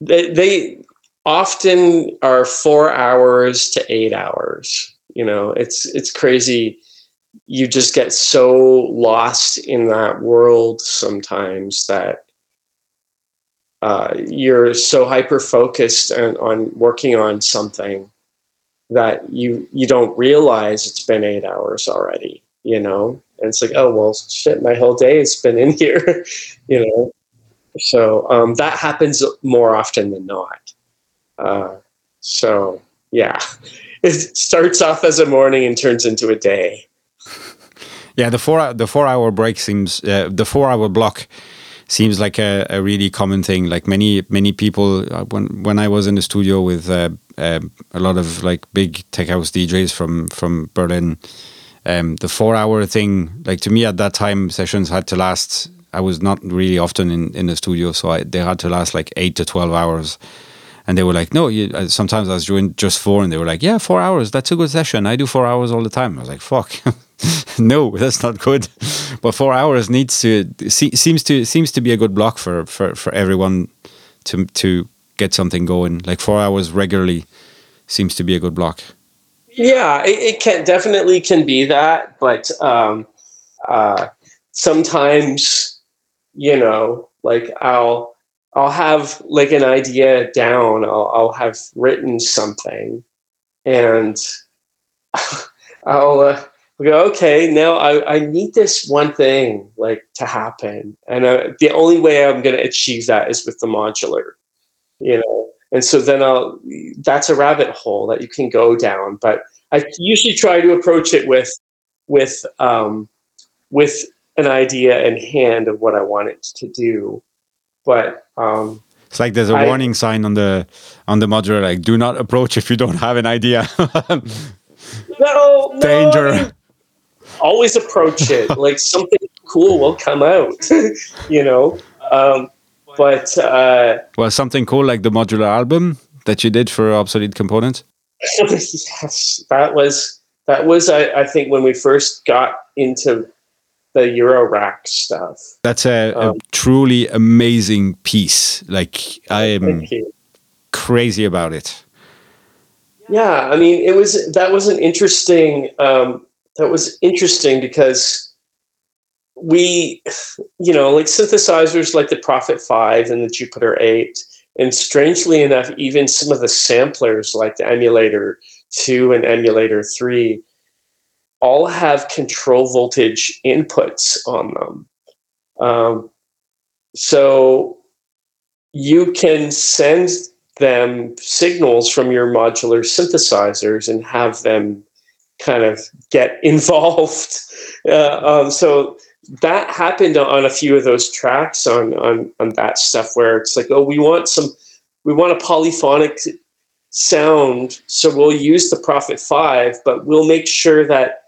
they, they often are four hours to eight hours. You know, it's it's crazy. You just get so lost in that world sometimes that uh, you're so hyper focused on, on working on something that you you don't realize it's been eight hours already. You know, and it's like, oh well, shit, my whole day has been in here. you know, so um, that happens more often than not. Uh, so yeah, it starts off as a morning and turns into a day. Yeah, the four the four hour break seems uh, the four hour block seems like a, a, really common thing. Like many many people uh, when when I was in the studio with uh, uh, a lot of like big tech house DJs from from Berlin, um, the four hour thing like to me at that time sessions had to last I was not really often in, in the studio, so I, they had to last like eight to twelve hours. And they were like, no, you, uh, sometimes I was doing just four, and they were like, yeah, four hours, that's a good session. I do four hours all the time. I was like, fuck, no, that's not good. But four hours needs to seems to seems to be a good block for for for everyone to to get something going. Like four hours regularly seems to be a good block. Yeah, it, it can definitely can be that, but um, uh, sometimes you know, like I'll I'll have like an idea down. I'll I'll have written something, and I'll uh, go, okay, now I, I need this one thing like to happen. And uh, the only way I'm going to achieve that is with the modular, you know? And so then I'll, that's a rabbit hole that you can go down. But I usually try to approach it with, with, um, with an idea in hand of what I want it to do. But, um, it's like there's a I, warning sign on the on the modular, like "Do not approach if you don't have an idea." no, danger. I mean, always approach it like something cool will come out, you know. Um, but uh, well, something cool like the modular album that you did for obsolete components. yes, that was that was I, I, think when we first got into the Eurorack stuff. That's a, um, a truly amazing piece. Like I am crazy about it. Yeah, I mean, it was that was an interesting um, that was interesting because we, you know, like synthesizers like the Prophet 5 and the Jupiter 8, and strangely enough, even some of the samplers like the Emulator 2 and Emulator 3 all have control voltage inputs on them. Um, so you can send them signals from your modular synthesizers and have them kind of get involved. Uh, um, so that happened on a few of those tracks on, on on that stuff where it's like, oh, we want some, we want a polyphonic sound, so we'll use the Prophet Five, but we'll make sure that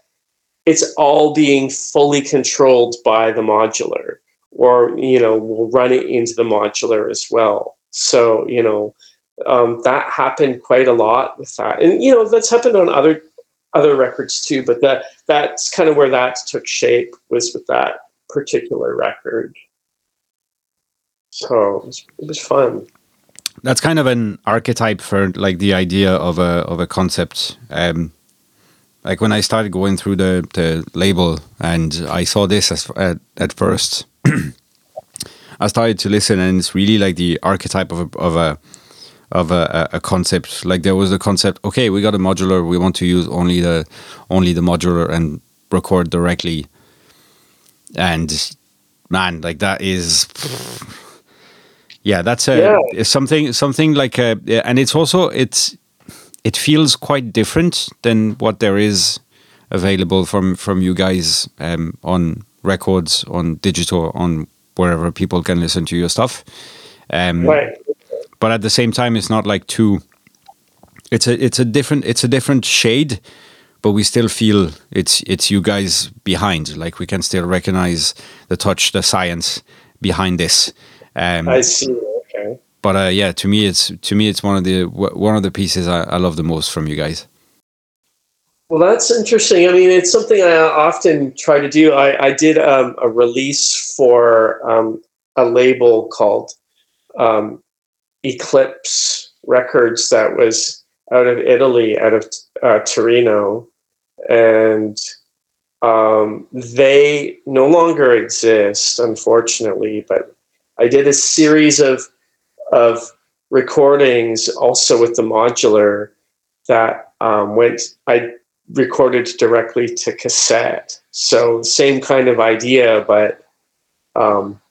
it's all being fully controlled by the modular, or you know, we'll run it into the modular as well. So you know, um, that happened quite a lot with that, and you know, that's happened on other other records too, but that that's kind of where that took shape was with that particular record. So it was, it was fun. That's kind of an archetype for like the idea of a of a concept. Um, like when I started going through the, the label and I saw this as, at, at first, I started to listen and it's really like the archetype of a, of a of a, a, concept. Like there was the concept, okay, we got a modular, we want to use only the only the modular and record directly. And man, like that is yeah, that's a yeah. something something like a and it's also it's it feels quite different than what there is available from from you guys um, on records, on digital, on wherever people can listen to your stuff. Um, right but at the same time, it's not like too. It's a it's a different it's a different shade, but we still feel it's it's you guys behind. Like we can still recognize the touch, the science behind this. Um, I see. But uh, yeah, to me, it's to me it's one of the one of the pieces I, I love the most from you guys. Well, that's interesting. I mean, it's something I often try to do. I, I did um, a release for um, a label called um, Eclipse Records that was out of Italy, out of uh, Torino, and um, they no longer exist, unfortunately. But I did a series of of recordings also with the modular that um, went. I recorded directly to cassette, so same kind of idea, but um,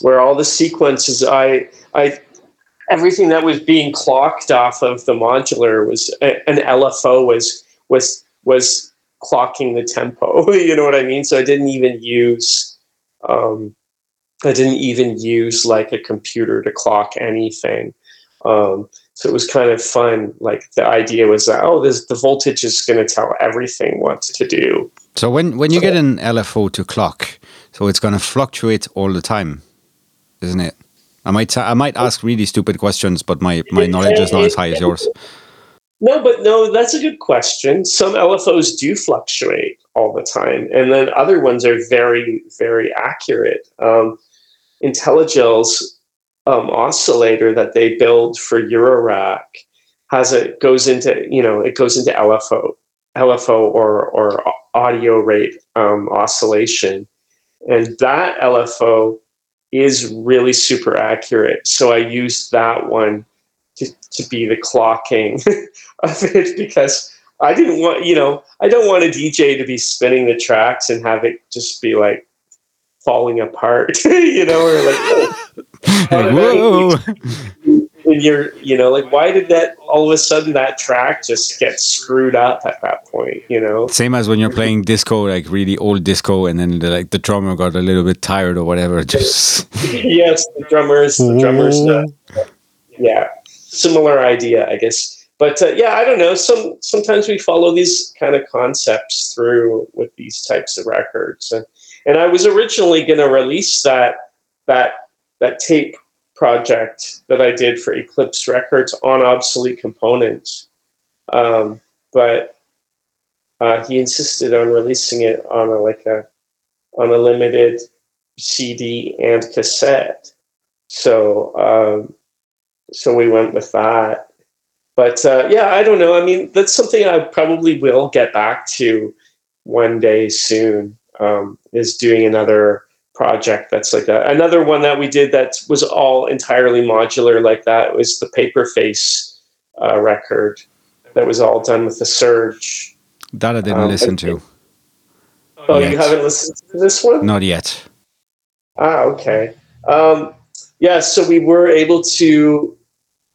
where all the sequences I I everything that was being clocked off of the modular was an LFO was was was clocking the tempo. you know what I mean? So I didn't even use um, I didn't even use like a computer to clock anything. Um, so it was kind of fun. Like the idea was that oh, this the voltage is going to tell everything what to do. So when when you so, get an LFO to clock, so it's going to fluctuate all the time, isn't it? I might I might ask really stupid questions, but my my knowledge is not as high as yours. No, but no, that's a good question. Some LFOs do fluctuate all the time, and then other ones are very very accurate. Um, Intellijel's um, oscillator that they build for Eurorack has a goes into you know it goes into LFO LFO or or audio rate um, oscillation, and that LFO is really super accurate. So I used that one to, to be the clocking of it because I didn't want, you know, I don't want a DJ to be spinning the tracks and have it just be like falling apart, you know, or like, whoa. And you're, you know, like, why did that all of a sudden that track just get screwed up at that point, you know? Same as when you're playing disco, like really old disco, and then the, like the drummer got a little bit tired or whatever. Just yes, the drummers, the drummers, uh, yeah, similar idea, I guess. But uh, yeah, I don't know. Some sometimes we follow these kind of concepts through with these types of records, and and I was originally going to release that that that tape project that I did for Eclipse Records on obsolete components, um, but uh, he insisted on releasing it on a, like a on a limited CD and cassette. So um, so we went with that. But uh, yeah, I don't know. I mean, that's something I probably will get back to one day soon. Um, is doing another project that's like a, another one that we did that was all entirely modular like that was the Paperface uh, record that was all done with the Serge. That I didn't um, listen to. Oh, yet. you haven't listened to this one? Not yet. Ah, okay. Um, yeah, so we were able to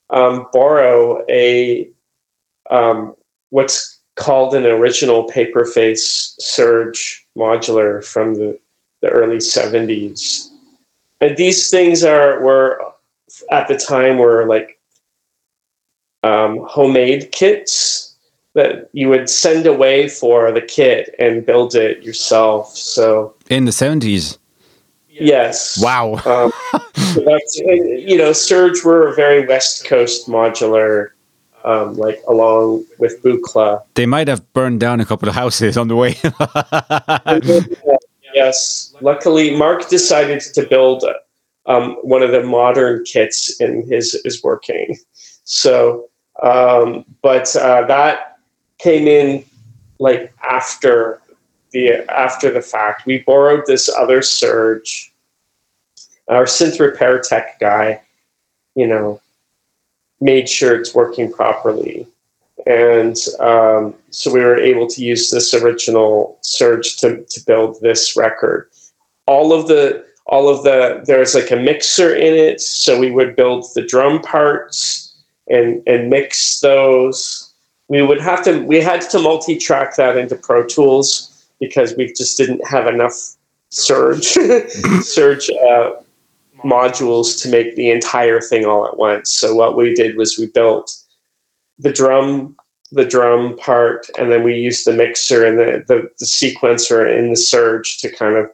um, borrow a um, what's called an original Paperface Serge modular from the, the early 70s. And these things are were at the time were like um, homemade kits that you would send away for the kit and build it yourself. So in the 70s. Yes. Wow. um, you know, Serge were a very West Coast modular, um, like along with Buchla. They might have burned down a couple of houses on the way. yes. Luckily, Mark decided to build um, one of the modern kits in his is working. So, um, but uh, that came in like after the after the fact. We borrowed this other Serge our synth repair tech guy, you know, made sure it's working properly. And um, so we were able to use this original Serge to, to build this record. All of the all of the there's like a mixer in it, so we would build the drum parts and and mix those. We would have to we had to multi-track that into Pro Tools because we just didn't have enough Serge Serge uh, modules to make the entire thing all at once. So what we did was we built the drum the drum part and then we used the mixer and the, the, the sequencer in the Serge to kind of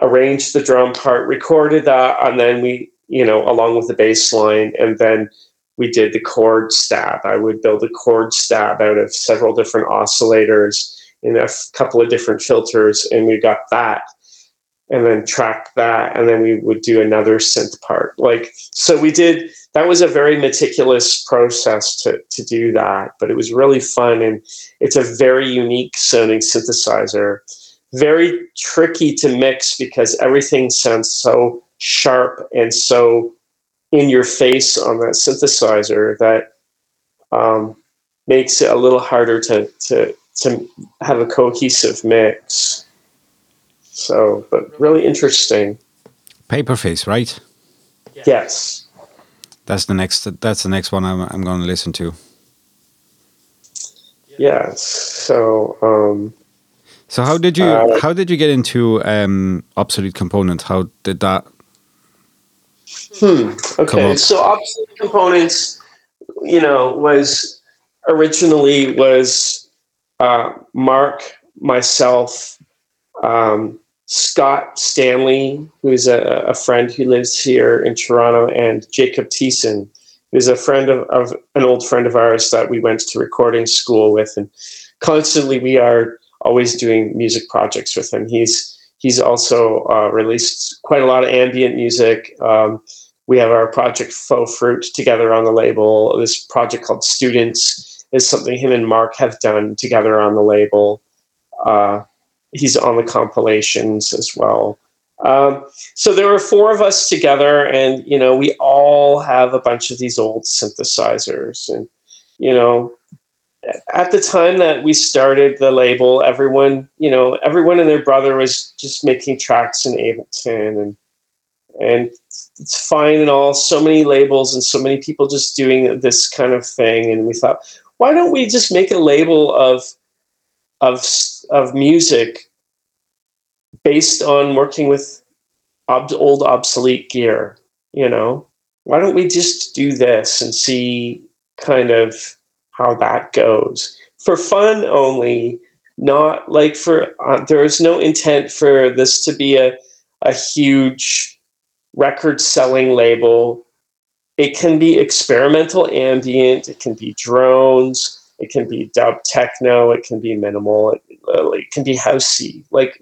arrange the drum part, recorded that, uh, and then we, you know, along with the bass line, and then we did the chord stab. I would build a chord stab out of several different oscillators in a f- couple of different filters, and we got that and then track that and then we would do another synth part. Like so we did that was a very meticulous process to, to do that but it was really fun and it's a very unique sounding synthesizer. Very tricky to mix because everything sounds so sharp and so in your face on that synthesizer that um, makes it a little harder to, to, to have a cohesive mix so, but really interesting. Paperface, right? Yes. That's the next. That's the next one I'm, I'm going to listen to. Yes. So. Um, so how did you uh, how did you get into um, obsolete components? How did that? Hmm. Okay. So obsolete components, you know, was originally was uh, Mark, myself, um, Scott Stanley, who's a, a, friend who lives here in Toronto, and Jacob Thiessen, who's a friend of, of, an old friend of ours that we went to recording school with, and constantly we are always doing music projects with him. He's he's also uh, released quite a lot of ambient music. Um, we have our project Faux Fruit together on the label. This project called Students is something him and Mark have done together on the label. Uh, he's on the compilations as well. Um, so there were four of us together, and you know, we all have a bunch of these old synthesizers, and you know, at the time that we started the label, everyone, you know, everyone and their brother was just making tracks in Ableton, and and it's fine and all. So many labels and so many people just doing this kind of thing, and we thought, why don't we just make a label of of of music based on working with ob- old obsolete gear, you know, why don't we just do this and see kind of how that goes for fun only, not like for, uh, there's no intent for this to be a, a huge record selling label. It can be experimental ambient, it can be drones, it can be dub techno, it can be minimal, it, uh, it can be housey. Like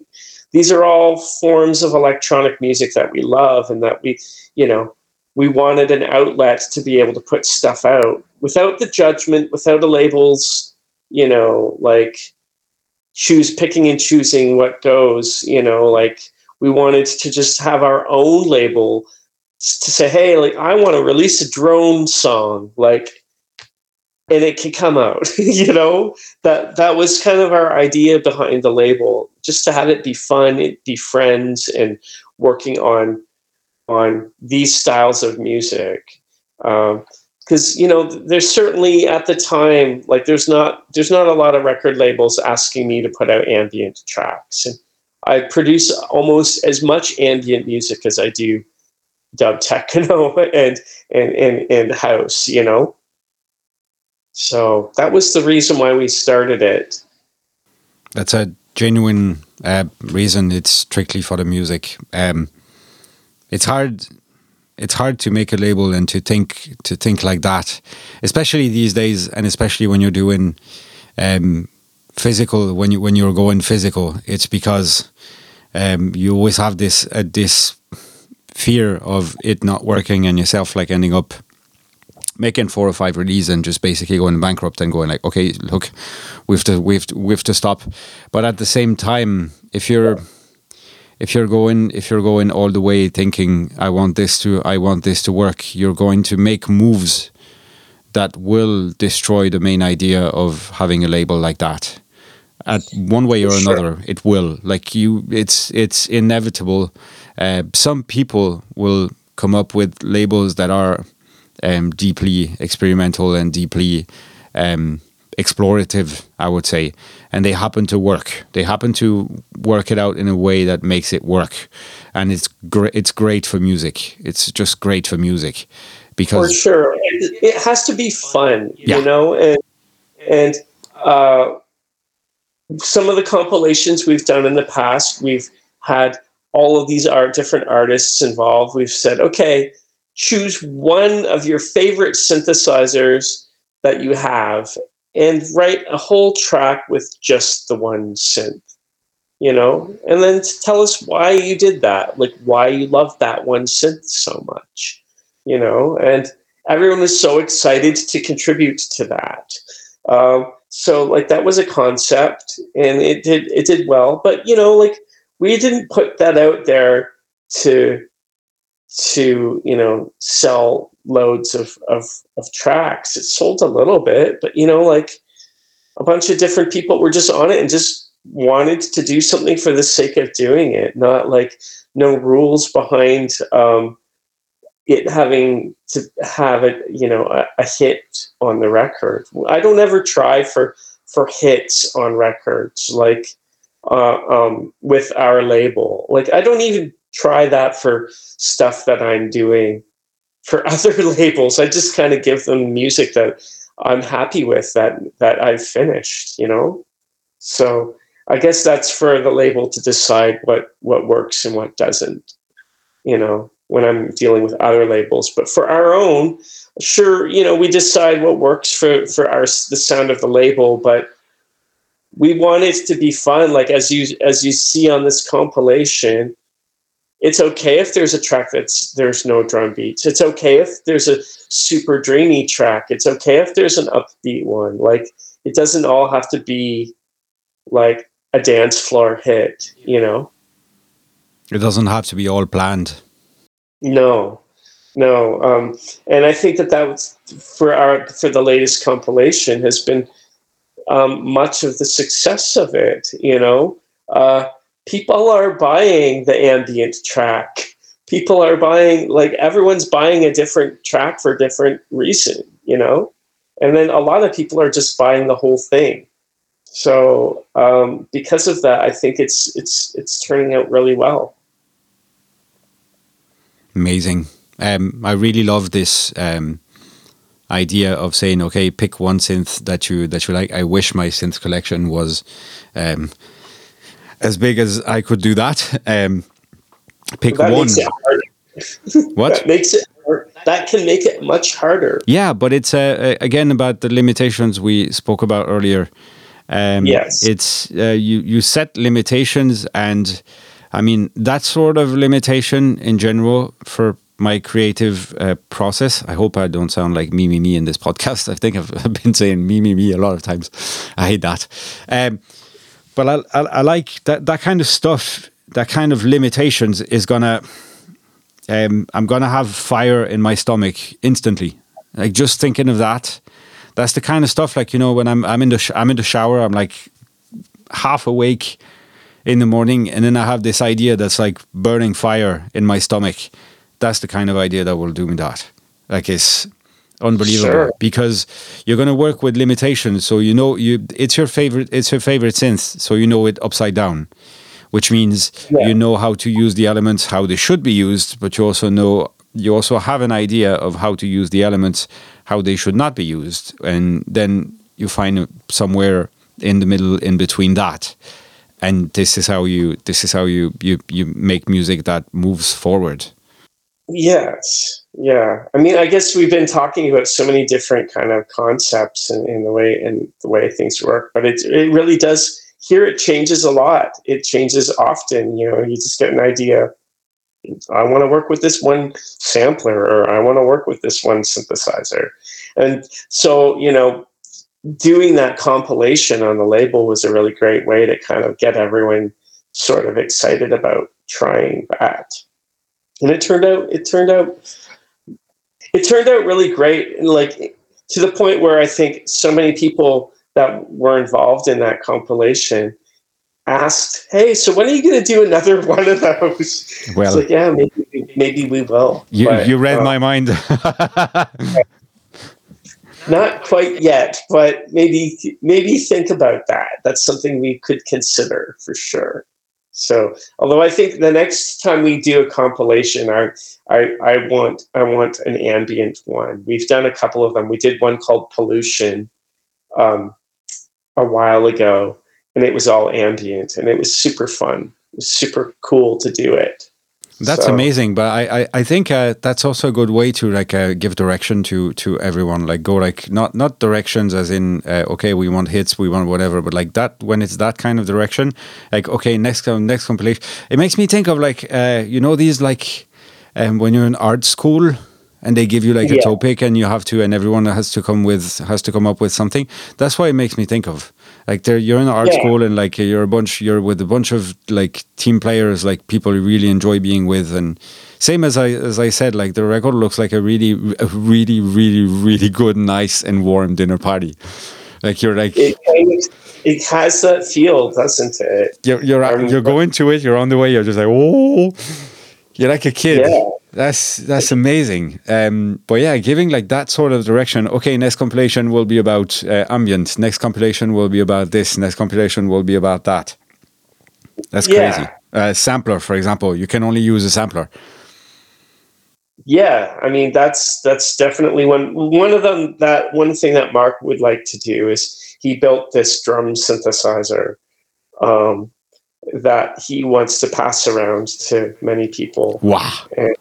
these are all forms of electronic music that we love and that we, you know, we wanted an outlet to be able to put stuff out without the judgment, without the labels, you know, like choose picking and choosing what goes, you know, like we wanted to just have our own label to say, hey, like I want to release a drone song, like and it can come out you know? That that was kind of our idea behind the label just to have it be fun be friends and working on on these styles of music. Because um, you know there's certainly at the time like there's not there's not a lot of record labels asking me to put out ambient tracks. And i produce almost as much ambient music as i do dub techno and and and, and house you know so that was the reason why we started it. That's a genuine uh, reason. It's strictly for the music. Um, it's hard. It's hard to make a label and to think to think like that, especially these days, and especially when you're doing um, physical. When you when you're going physical, it's because um, you always have this uh, this fear of it not working and yourself like ending up making four or five releases and just basically going bankrupt and going like, okay, look, we have to we have to, we have to stop. But at the same time, if you're if you're going if you're going all the way thinking I want this to I want this to work, you're going to make moves that will destroy the main idea of having a label like that. At one way or another, sure. it will. Like you, it's it's inevitable. Uh, some people will come up with labels that are um, deeply experimental and deeply um, explorative, I would say. And they happen to work. They happen to work it out in a way that makes it work, and it's great. It's great for music. It's just great for music because for sure it has to be fun, yeah. you know, and and. Uh, some of the compilations we've done in the past, we've had all of these art different artists involved. We've said, okay, choose one of your favorite synthesizers that you have and write a whole track with just the one synth you know? And then tell us why you did that like why you love that one synth so much you know? And everyone was so excited to contribute to that. Um, so like that was a concept and it did it did well but you know like we didn't put that out there to to you know sell loads of, of of tracks. It sold a little bit but you know like a bunch of different people were just on it and just wanted to do something for the sake of doing it not like no rules behind um, it having to have it you know a, a hit on the record. I don't ever try for for hits on records like uh, um, with our label. Like i don't even try that for stuff that I'm doing for other labels. I just kind of give them music that I'm happy with that that I've finished, you know? So I guess that's for the label to decide what what works and what doesn't, you know, when I'm dealing with other labels. But for our own, sure, you know, we decide what works for for our the sound of the label, but we want it to be fun like as you as you see on this compilation it's okay if there's a track that's there's no drum beats. It's okay if there's a super dreamy track. It's okay if there's an upbeat one. Like it doesn't all have to be like a dance floor hit, you know. It doesn't have to be all planned. No, no, um, and I think that that was for our for the latest compilation has been um, much of the success of it. You know, uh, people are buying the ambient track. People are buying like everyone's buying a different track for different reason. You know, and then a lot of people are just buying the whole thing. So um, because of that, I think it's it's it's turning out really well. Amazing. Um, I really love this um, idea of saying, okay, pick one synth that you that you like. I wish my synth collection was um, as big as I could do that. Um, pick That one. What? That makes it hard. that can make it much harder. Yeah, but it's uh, again about the limitations we spoke about earlier. Um, Yes. it's uh, you you set limitations, and I mean that sort of limitation in general for my creative uh, process. I hope I don't sound like me me me in this podcast. I think I've, I've been saying me me me a lot of times. I hate that. Um, but I, I, I like that that kind of stuff. That kind of limitations is gonna um, I'm gonna have fire in my stomach instantly. Like just thinking of that, that's the kind of stuff. Like you know, when I'm I'm in the sh- I'm in the shower, I'm like half awake in the morning, and then I have this idea that's like burning fire in my stomach. That's the kind of idea that will do me that. Like it's unbelievable Sure. because you're gonna work with limitations. So you know you it's your favorite it's your favorite synth, so you know it upside down which means Yeah. you know how to use the elements how they should be used but you also know you also have an idea of how to use the elements how they should not be used and then you find somewhere in the middle in between that and this is how you this is how you you, you make music that moves forward Yes. Yeah. I mean, I guess we've been talking about so many different kind of concepts and, and the way and the way things work, but it it really does. Here, it changes a lot. It changes often. You know, you just get an idea. I want to work with this one sampler, or I want to work with this one synthesizer, and so you know, doing that compilation on the label was a really great way to kind of get everyone sort of excited about trying that and it turned out it turned out it turned out really great and like to the point where i think so many people that were involved in that compilation asked hey so when are you going to do another one of those? Well like yeah maybe maybe we will you, But, you read uh, my mind. Not quite yet but maybe maybe think about that. That's something we could consider for sure so although i think the next time we do a compilation i i, I want i want an ambient one. We've done a couple of them. We did one called pollution um, a while ago and it was all ambient and it was super fun. It was super cool to do it That's So- amazing, but I I, I think uh, that's also a good way to like uh, give direction to to everyone. Like go like not not directions as in uh, okay we want hits we want whatever, but like that when it's that kind of direction. Like okay next next compilation. It makes me think of like uh, you know these like um, when you're in art school and they give you like a topic and you have to and everyone has to come with has to come up with something. That's why it makes me think of. Like there, you're in art Yeah. school and like you're a bunch, you're with a bunch of like team players, like people you really enjoy being with, and same as I as I said, like the record looks like a really, a really, really, really good, nice and warm dinner party. Like you're like it it has that feel doesn't it you're you're Um, you're going to it, you're on the way, you're just like oh, you're like a kid. Yeah. That's that's amazing. Um, but yeah, giving like that sort of direction. Okay, next compilation will be about uh, ambient. Next compilation will be about this. Next compilation will be about that. That's Yeah. crazy. Uh, sampler, for example, you can only use a sampler. Yeah, I mean that's that's definitely one one of them that one thing that Mark would like to do is he built this drum synthesizer um, that he wants to pass around to many people Wow. and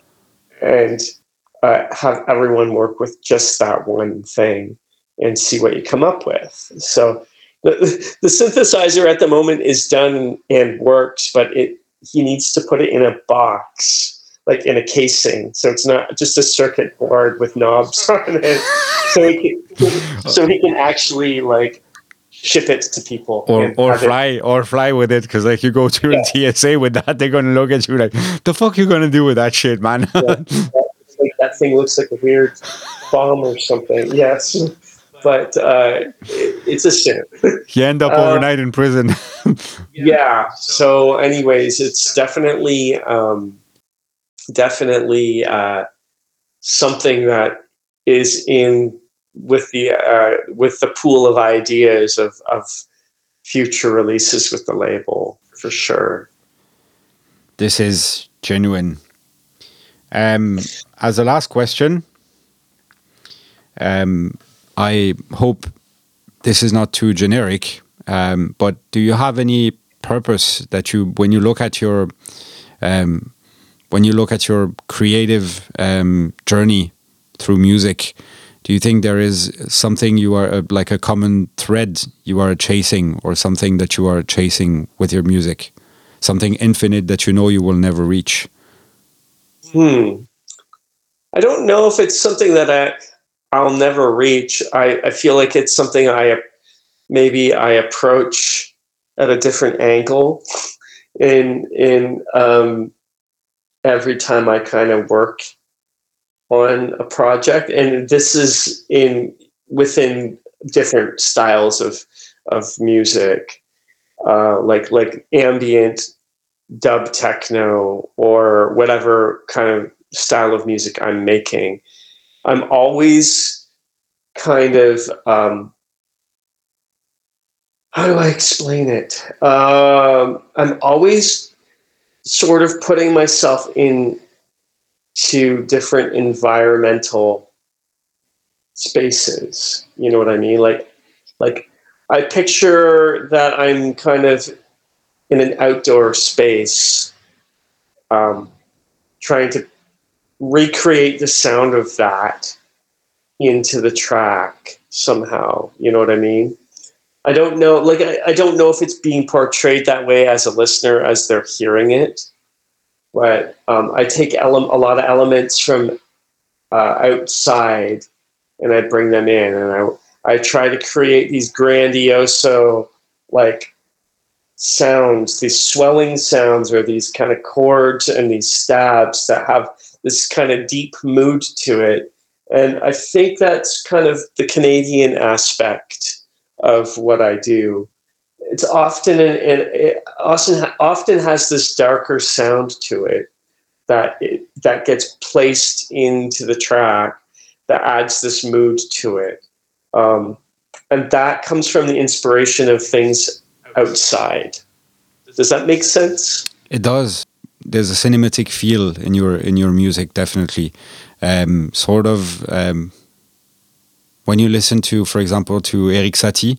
uh, have everyone work with just that one thing and see what you come up with. So the, the synthesizer at the moment is done and works, but it he needs to put it in a box, like in a casing, so it's not just a circuit board with knobs on it. So he can, so he can actually like ship it to people or or fly it. or fly with it because like you go to yeah. TSA with that, they're gonna look at you like the fuck you gonna do with that shit, man. yeah. like that thing looks like a weird bomb or something. Yes, but uh, it, it's a sin. You end up uh, overnight in prison. yeah. So, anyways, it's definitely um, definitely uh, something that is in with the uh, with the pool of ideas of of future releases with the label for sure. This is genuine. Um, as a last question, um, I hope this is not too generic, um, but do you have any purpose that you, when you look at your, um, when you look at your creative um, journey through music, do you think there is something you are uh, like a common thread you are chasing or something that you are chasing with your music? Something infinite that you know you will never reach? Hmm. I don't know if it's something that i i'll never reach. I i feel like it's something i maybe i approach at a different angle in in um every time i kind of work on a project, and this is in within different styles of of music, uh, like like ambient, dub techno, or whatever kind of style of music I'm making. I'm always kind of um, how do I explain it? Um, I'm always sort of putting myself in to different environmental spaces. You know what I mean? Like, like I picture that I'm kind of in an outdoor space, um, trying to recreate the sound of that into the track somehow. You know what I mean? I don't know. Like, I, I don't know if it's being portrayed that way as a listener as they're hearing it but um, I take ele- a lot of elements from uh, outside and I bring them in, and I I try to create these grandioso like sounds, these swelling sounds, or these kind of chords and these stabs that have this kind of deep mood to it. And I think that's kind of the Canadian aspect of what I do it's often it often often has this darker sound to it that it, that gets placed into the track that adds this mood to it, um, and that comes from the inspiration of things outside. Does that make sense? It does. There's a cinematic feel in your in your music, definitely. Um, sort of um, when you listen to, for example, to Erik Satie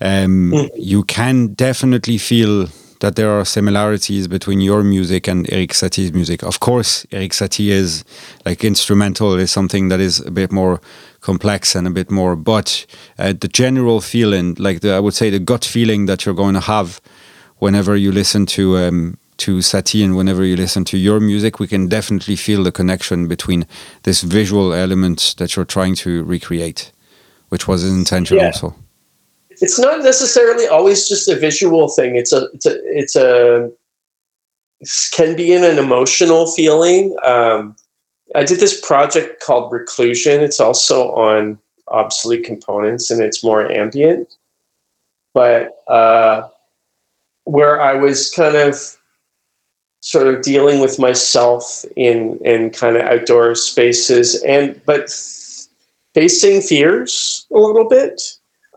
um, mm. you can definitely feel that there are similarities between your music and Erik Satie's music. Of course, Erik Satie is like instrumental is something that is a bit more complex and a bit more, but uh, the general feeling, like the, I would say the gut feeling that you're going to have whenever you listen to um, to Satie and whenever you listen to your music, we can definitely feel the connection between this visual element that you're trying to recreate, which was intentional yeah. also it's not necessarily always just a visual thing. It's a it's a it's a it can be in an emotional feeling. Um, I did this project called Reclusion. It's also on obsolete components and it's more ambient, but uh, where I was kind of sort of dealing with myself in in kind of outdoor spaces and but facing fears a little bit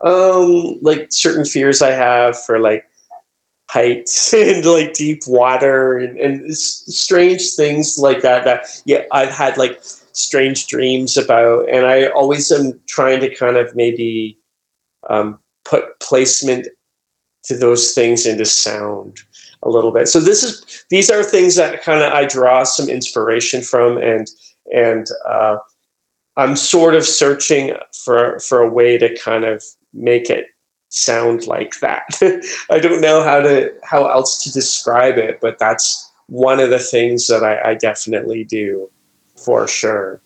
um, like certain fears I have for like heights and like deep water and, and strange things like that. That yeah, I've had like strange dreams about, and I always am trying to kind of maybe um, put placement to those things into sound a little bit. So this is these are things that kind of I draw some inspiration from, and and uh, I'm sort of searching for for a way to kind of make it sound like that. I don't know how to how else to describe it, but that's one of the things that I, I definitely do for sure.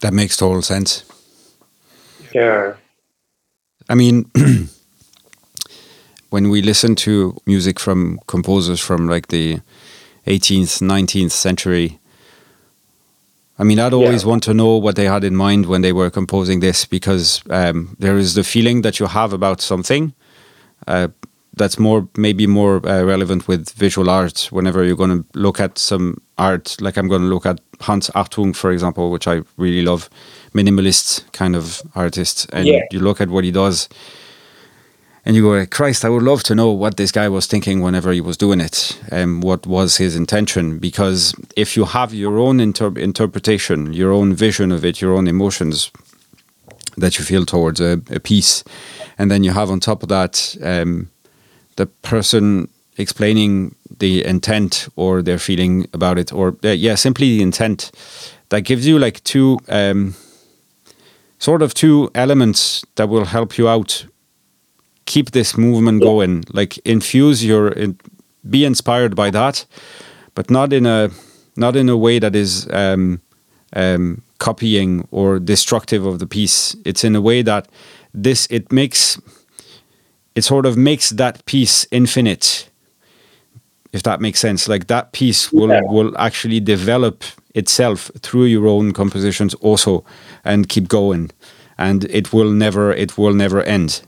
That makes total sense. Yeah. I mean, when we listen to music from composers from like the 18th, 19th century, I mean, I'd always Yeah. want to know what they had in mind when they were composing this because um, there is the feeling that you have about something uh, that's more, maybe more uh, relevant with visual art. Whenever you're going to look at some art, like I'm going to look at Hans Hartung, for example, which I really love, minimalist kind of artist, and Yeah. you look at what he does. And you go, Christ, I would love to know what this guy was thinking whenever he was doing it, and what was his intention. Because if you have your own inter- interpretation, your own vision of it, your own emotions that you feel towards a, a piece, and then you have on top of that um, the person explaining the intent or their feeling about it, or uh, yeah, simply the intent, that gives you like two um, sort of two elements that will help you out keep this movement going like infuse your in, be inspired by that but not in a not in a way that is um, um, copying or destructive of the piece. It's in a way that this it makes it sort of makes that piece infinite if that makes sense. Like that piece will Yeah. will actually develop itself through your own compositions also and keep going. And it will never it will never end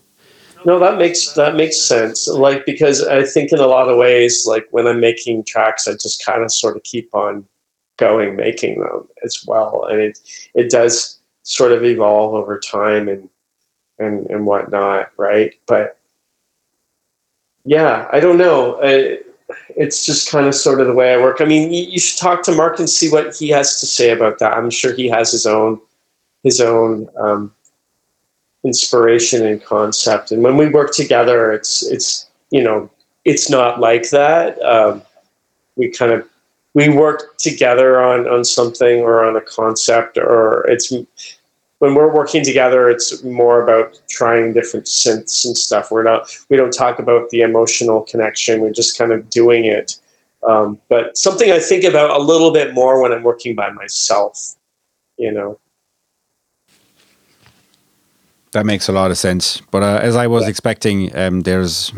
No, that makes that makes sense. Like because I think in a lot of ways, like when I'm making tracks, I just kind of sort of keep on going, making them as well, and it it does sort of evolve over time and and and whatnot, right? But yeah, I don't know. I, it's just kind of sort of the way I work. I mean, you, you should talk to Mark and see what he has to say about that. I'm sure he has his own his own um, inspiration and concept. And when we work together, it's it's you know it's not like that. Um, we kind of we work together on on something or on a concept, or it's when we're working together, it's more about trying different synths and stuff. We're not we don't talk about the emotional connection. We're just kind of doing it. Um, but something I think about a little bit more when I'm working by myself. You know. That makes a lot of sense. But uh, as I was Yeah. expecting, um, there's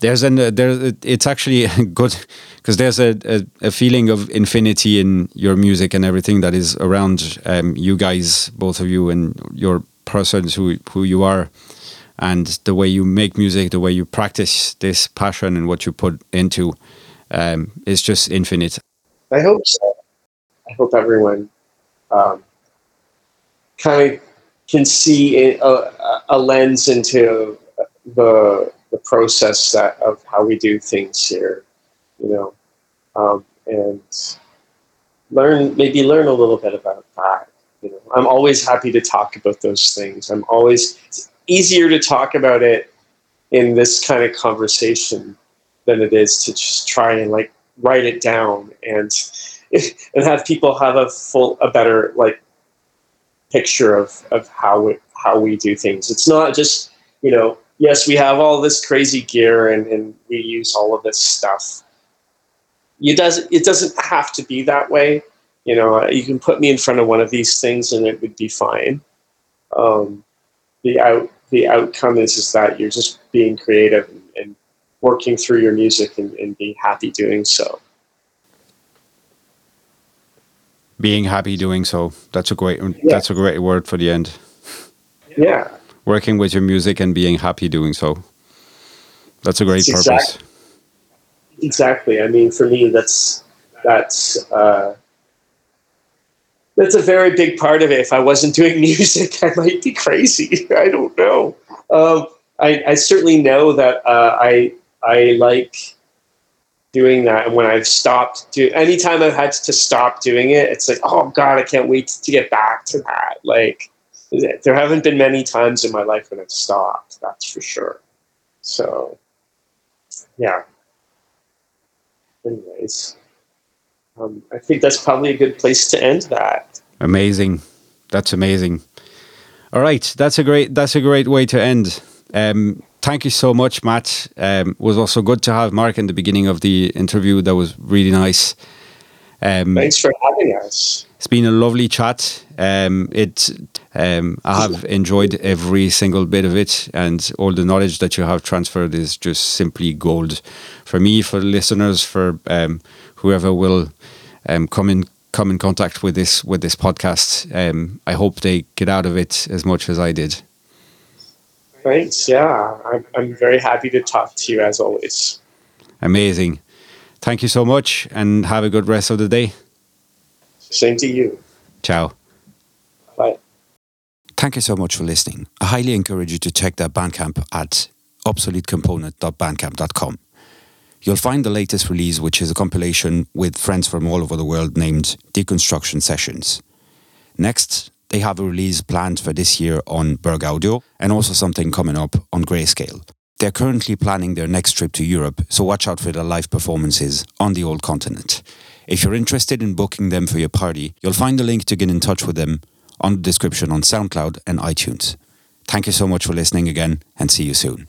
there's an uh, there it's actually good because there's a, a, a feeling of infinity in your music and everything that is around um, you guys, both of you, and your persons who who you are, and the way you make music, the way you practice this passion and what you put into, um, is just infinite. I hope so. I hope everyone um, kind of can see a, a, a lens into the the process that of how we do things here, you know, um, and learn maybe learn a little bit about that. You know, I'm always happy to talk about those things. I'm always it's easier to talk about it in this kind of conversation than it is to just try and like write it down and and have people have a full a better like picture of of how it how we do things. It's not just you know yes we have all this crazy gear and, and we use all of this stuff. It doesn't it doesn't have to be that way. You know you can put me in front of one of these things and it would be fine. Um, the out the outcome is is that you're just being creative and, and working through your music and, and being happy doing so Being happy doing so. That's a great. That's a great word for the end. yeah Working with your music and being happy doing so. That's a great That's purpose. exact- exactly i mean for me that's that's uh, that's a very big part of it if i wasn't doing music i might be crazy i don't know um, I, I certainly know that uh, i i like doing that and when i've stopped do anytime i've had to stop doing it it's like oh god i can't wait to get back to that like there haven't been many times in my life when i've stopped that's for sure so yeah anyways, um, I think that's probably a good place to end that. Amazing. That's amazing. All right, that's a great that's a great way to end. Um, thank you so much, Matt. Um, it was also good to have Mark in the beginning of the interview. That was really nice. Um, Thanks for having us. It's been a lovely chat. Um, it, um, I have enjoyed every single bit of it, and all the knowledge that you have transferred is just simply gold for me, for listeners, for um, whoever will um, come in come in contact with this with this podcast. Um, I hope they get out of it as much as I did. Thanks. Yeah, I'm, I'm very happy to talk to you as always. Amazing. Thank you so much, and have a good rest of the day. Same to you. Ciao. Bye. Thank you so much for listening. I highly encourage you to check their Bandcamp at obsoletecomponent.bandcamp.com. You'll find the latest release, which is a compilation with friends from all over the world named Deconstruction Sessions. Next, they have a release planned for this year on Berg Audio and also something coming up on Greyscale. They're currently planning their next trip to Europe, so watch out for their live performances on the old continent. If you're interested in booking them for your party, you'll find the link to get in touch with them on the description on SoundCloud and iTunes. Thank you so much for listening again and see you soon.